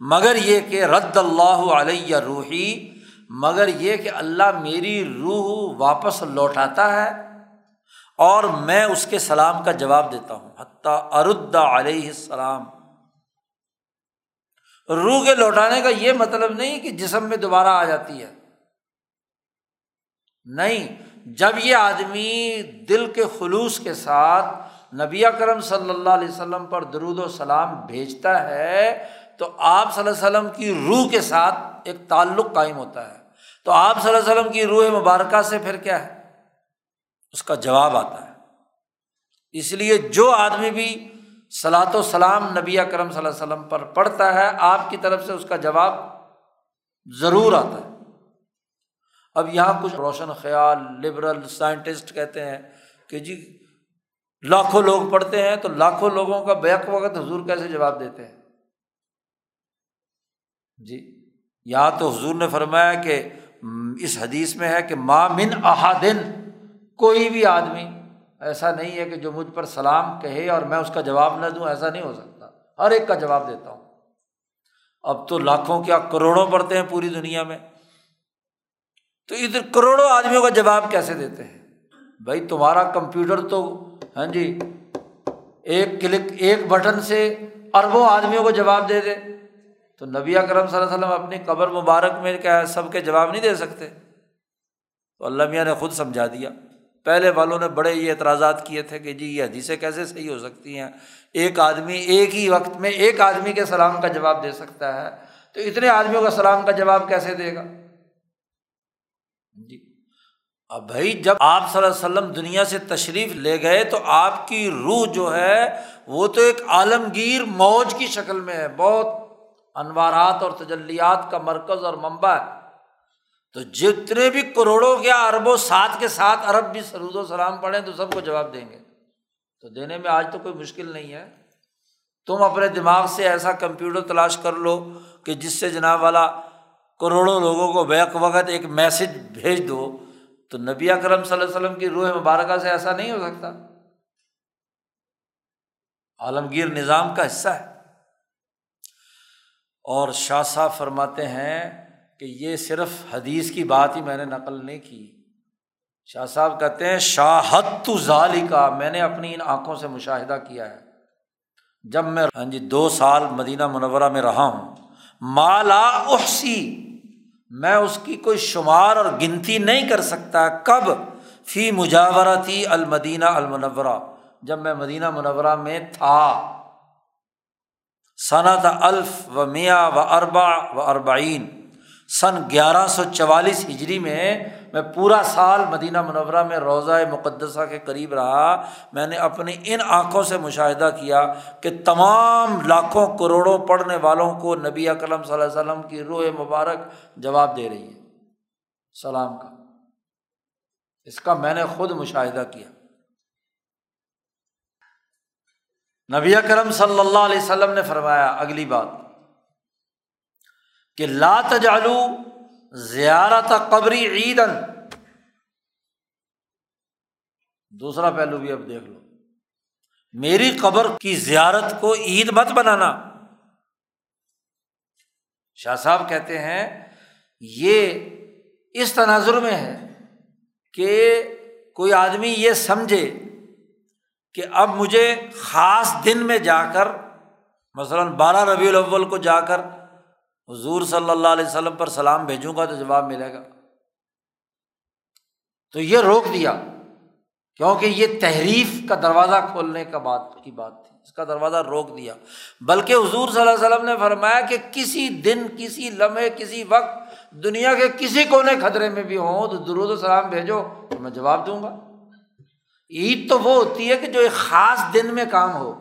مگر یہ کہ رد اللہ علیہ روحی، مگر یہ کہ اللہ میری روح واپس لوٹاتا ہے اور میں اس کے سلام کا جواب دیتا ہوں۔ حتیٰ ارد علیہ السلام۔ روح کے لوٹانے کا یہ مطلب نہیں کہ جسم میں دوبارہ آ جاتی ہے۔ نہیں، جب یہ آدمی دل کے خلوص کے ساتھ نبی کرم صلی اللہ علیہ وسلم پر درود و سلام بھیجتا ہے تو آپ صلی اللہ علیہ وسلم کی روح کے ساتھ ایک تعلق قائم ہوتا ہے۔ تو آپ صلی اللہ علیہ وسلم کی روح مبارکہ سے پھر کیا ہے؟ اس کا جواب آتا ہے۔ اس لیے جو آدمی بھی سلاۃ و سلام نبی کرم صلی اللہ علیہ وسلم پر پڑھتا ہے، آپ کی طرف سے اس کا جواب ضرور آتا ہے۔ اب یہاں کچھ روشن خیال لبرل سائنٹسٹ کہتے ہیں کہ جی لاکھوں لوگ پڑھتے ہیں تو لاکھوں لوگوں کا بیک وقت حضور کیسے جواب دیتے ہیں؟ جی یہاں تو حضور نے فرمایا کہ اس حدیث میں ہے کہ ماں من احادن کوئی بھی آدمی، ایسا نہیں ہے کہ جو مجھ پر سلام کہے اور میں اس کا جواب نہ دوں، ایسا نہیں ہو سکتا۔ ہر ایک کا جواب دیتا ہوں۔ اب تو لاکھوں کیا کروڑوں پڑھتے ہیں پوری دنیا میں؟ تو ادھر کروڑوں آدمیوں کا جواب کیسے دیتے ہیں؟ بھائی، تمہارا کمپیوٹر تو ہاں جی ایک کلک، ایک بٹن سے اربوں آدمیوں کو جواب دے دے۔ تو نبی اکرم صلی اللہ علیہ وسلم اپنی قبر مبارک میں کیا سب کے جواب نہیں دے سکتے۔ تو اللہ میاں نے خود سمجھا دیا۔ پہلے والوں نے بڑے یہ اعتراضات کیے تھے کہ جی یہ حدیثیں کیسے صحیح ہو سکتی ہیں؟ ایک آدمی ایک ہی وقت میں ایک آدمی کے سلام کا جواب دے سکتا ہے۔ تو اتنے آدمیوں کا سلام کا جواب کیسے دے گا؟ جی۔ اب بھائی، جب آپ صلی اللہ علیہ وسلم دنیا سے تشریف لے گئے تو آپ کی روح جو ہے، وہ تو ایک عالمگیر موج کی شکل میں ہے۔ بہت انوارات اور تجلیات کا مرکز اور منبع ہے۔ تو جتنے بھی کروڑوں کے اربوں سات کے ساتھ ارب بھی سرود و سلام پڑھیں تو سب کو جواب دیں گے۔ تو دینے میں آج تو کوئی مشکل نہیں ہے۔ تم اپنے دماغ سے ایسا کمپیوٹر تلاش کر لو کہ جس سے جناب والا کروڑوں لوگوں کو بیک وقت ایک میسج بھیج دو تو نبی اکرم صلی اللہ علیہ وسلم کی روح مبارکہ سے ایسا نہیں ہو سکتا۔ عالمگیر نظام کا حصہ ہے۔ اور شاہ صاحب فرماتے ہیں کہ یہ صرف حدیث کی بات ہی میں نے نقل نہیں کی۔ شاہ صاحب کہتے ہیں شاہت تو ظالی کا میں نے اپنی ان آنکھوں سے مشاہدہ کیا ہے۔ جب میں ہاں جی دو سال مدینہ منورہ میں رہا ہوں، مالا احسی میں اس کی کوئی شمار اور گنتی نہیں کر سکتا۔ کب؟ فی مجاورہ تھی المدینہ المنورہ۔ جب میں مدینہ منورہ میں تھا۔ صنعت الف و میاں و اربا و اربعین، سن گیارہ سو چوالیس ہجری میں میں پورا سال مدینہ منورہ میں روضۂ مقدسہ کے قریب رہا۔ میں نے اپنی ان آنکھوں سے مشاہدہ کیا کہ تمام لاکھوں کروڑوں پڑھنے والوں کو نبی اکلم صلی اللہ علیہ وسلم کی روح مبارک جواب دے رہی ہے۔ سلام کا۔ اس کا میں نے خود مشاہدہ کیا۔ نبی کرم صلی اللہ علیہ وسلم نے فرمایا، اگلی بات، کہ لا تجالو زیارت قبری عید دوسرا پہلو بھی اب دیکھ لو۔ میری قبر کی زیارت کو عید مت بنانا۔ شاہ صاحب کہتے ہیں، یہ اس تناظر میں ہے کہ کوئی آدمی یہ سمجھے کہ اب مجھے خاص دن میں جا کر، مثلاً بارہ ربیع الاول کو جا کر حضور صلی اللہ علیہ وسلم پر سلام بھیجوں گا تو جواب ملے گا۔ تو یہ روک دیا، کیونکہ یہ تحریف کا دروازہ کھولنے کا بات کی بات تھی، اس کا دروازہ روک دیا۔ بلکہ حضور صلی اللہ علیہ وسلم نے فرمایا کہ کسی دن، کسی لمحے، کسی وقت دنیا کے کسی کونے خطرے میں بھی ہوں تو درود و سلام بھیجو تو میں جواب دوں گا۔ عید تو وہ ہوتی ہے کہ جو ایک خاص دن میں کام ہو۔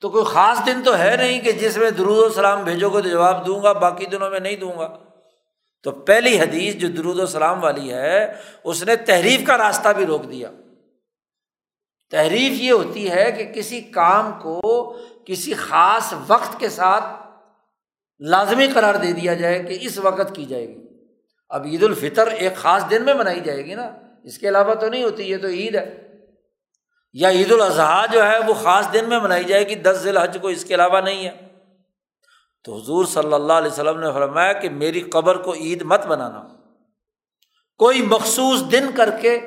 تو کوئی خاص دن تو ہے نہیں کہ جس میں درود و سلام بھیجو گے تو جواب دوں گا، باقی دنوں میں نہیں دوں گا۔ تو پہلی حدیث جو درود و سلام والی ہے، اس نے تحریف کا راستہ بھی روک دیا۔ تحریف یہ ہوتی ہے کہ کسی کام کو کسی خاص وقت کے ساتھ لازمی قرار دے دیا جائے کہ اس وقت کی جائے گی۔ اب عید الفطر ایک خاص دن میں منائی جائے گی نا۔ اس کے علاوہ تو نہیں ہوتی، یہ تو عید ہے۔ یا عید الاضحیٰ جو ہے، وہ خاص دن میں منائی جائے گی، دس ذیل حج کو اس کے علاوہ نہیں ہے۔ تو حضور صلی اللہ علیہ وسلم نے فرمایا کہ میری قبر کو عید مت بنانا کوئی مخصوص دن کر کے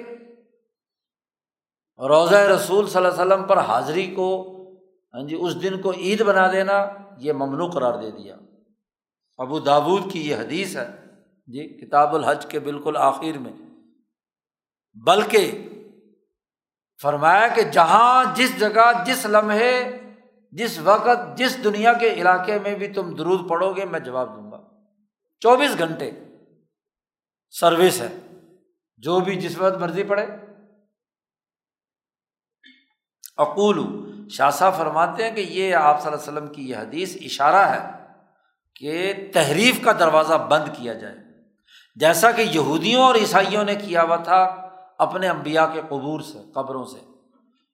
روضۂ رسول صلی اللہ علیہ وسلم پر حاضری کو ہاں جی اس دن کو عید بنا دینا، یہ ممنوع قرار دے دیا۔ ابو دابود کی یہ حدیث ہے جی کتاب الحج کے بالکل آخر میں۔ بلکہ فرمایا کہ جہاں جس جگہ جس لمحے جس وقت جس دنیا کے علاقے میں بھی تم درود پڑھو گے میں جواب دوں گا۔ چوبیس گھنٹے سروس ہے۔ جو بھی جس وقت مرضی پڑھے۔ اقول شاہ فرماتے ہیں کہ یہ آپ صلی اللہ علیہ وسلم کی یہ حدیث اشارہ ہے کہ تحریف کا دروازہ بند کیا جائے۔ جیسا کہ یہودیوں اور عیسائیوں نے کیا ہوا تھا اپنے امبیا کے قبور سے، قبروں سے۔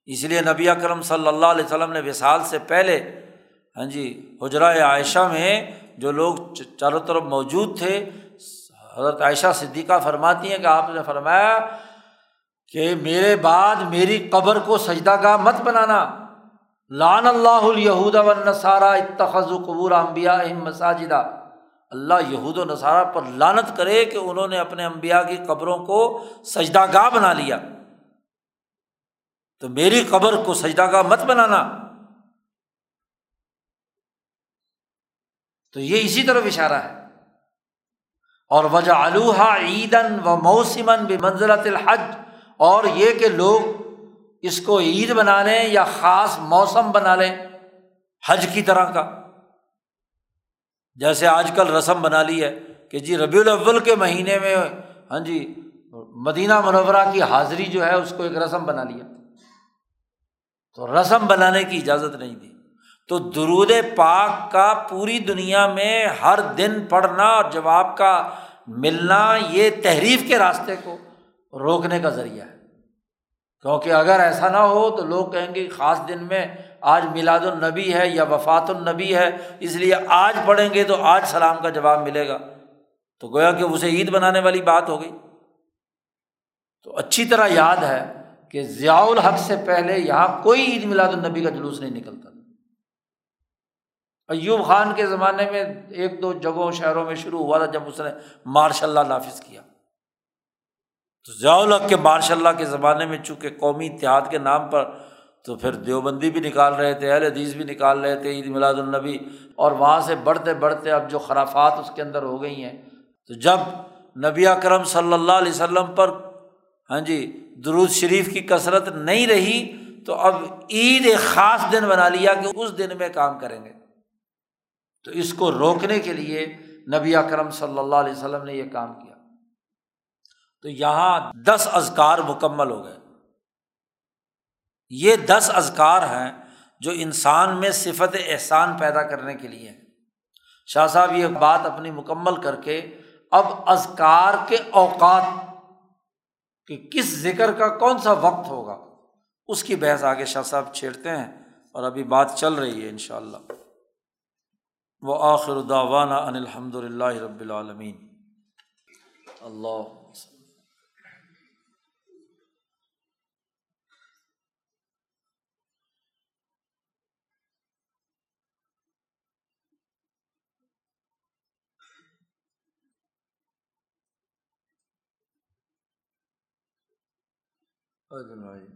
اس لیے نبی اکرم صلی اللہ علیہ وسلم نے وصال سے پہلے ہاں جی حجرہ عائشہ میں جو لوگ چاروں طرف موجود تھے، حضرت عائشہ صدیقہ فرماتی ہیں کہ آپ نے فرمایا کہ میرے بعد میری قبر کو سجدہ گاہ مت بنانا۔ لان اللہ الہود و نصارہ اتخذ قبور امبیا مساجدہ۔ اللہ یہود و نصارہ پر لانت کرے کہ انہوں نے اپنے امبیا کی قبروں کو سجدہ گاہ بنا لیا۔ تو میری قبر کو سجدہ گاہ مت بنانا۔ تو یہ اسی طرف اشارہ ہے۔ اور وجہ الوحا عیدن و موسمن بھی منزلت الحج۔ اور یہ کہ لوگ اس کو عید بنا لیں یا خاص موسم بنا لیں۔ حج کی طرح کا۔ جیسے آج کل رسم بنا لی ہے کہ جی ربیع الاول کے مہینے میں ہاں جی مدینہ منورہ کی حاضری جو ہے، اس کو ایک رسم بنا لیا۔ تو رسم بنانے کی اجازت نہیں دی۔ تو درود پاک کا پوری دنیا میں ہر دن پڑھنا اور جواب کا ملنا، یہ تحریف کے راستے کو روکنے کا ذریعہ ہے۔ کیونکہ اگر ایسا نہ ہو تو لوگ کہیں گے خاص دن میں آج میلاد النبی ہے یا وفات النبی ہے، اس لیے آج پڑھیں گے تو آج سلام کا جواب ملے گا۔ تو گویا کہ اسے عید بنانے والی بات ہو گئی۔ تو اچھی طرح یاد ہے کہ ضیاء الحق سے پہلے یہاں کوئی عید میلاد النبی کا جلوس نہیں نکلتا۔ ایوب خان کے زمانے میں ایک دو جگہوں، شہروں میں شروع ہوا تھا جب اس نے مارشاء اللہ نافذ کیا۔ تو ضیاء الحق کے ماشاء اللہ کے زمانے میں چونکہ قومی اتحاد کے نام پر تو پھر دیوبندی بھی نکال رہے تھے، اہل حدیث بھی نکال رہے تھے، عید میلاد النبی، اور وہاں سے بڑھتے بڑھتے اب جو خرافات اس کے اندر ہو گئی ہیں۔ تو جب نبی اکرم صلی اللہ علیہ وسلم پر ہاں جی درود شریف کی کثرت نہیں رہی، تو اب عید ایک خاص دن بنا لیا کہ اس دن میں کام کریں گے۔ تو اس کو روکنے کے لیے نبی اکرم صلی اللہ علیہ وسلم نے یہ کام کیا۔ تو یہاں دس ازکار مکمل ہو گئے۔ یہ دس ازکار ہیں جو انسان میں صفت احسان پیدا کرنے کے لیے شاہ صاحب، یہ بات اپنی مکمل کر کے اب ازکار کے اوقات کہ کس ذکر کا کون سا وقت ہوگا، اس کی بحث آگے شاہ صاحب چھیڑتے ہیں اور ابھی بات چل رہی ہے ان شاء اللہ وہ آخر داوانہ ان الحمد للہ رب العالمین۔ اللہ بھائی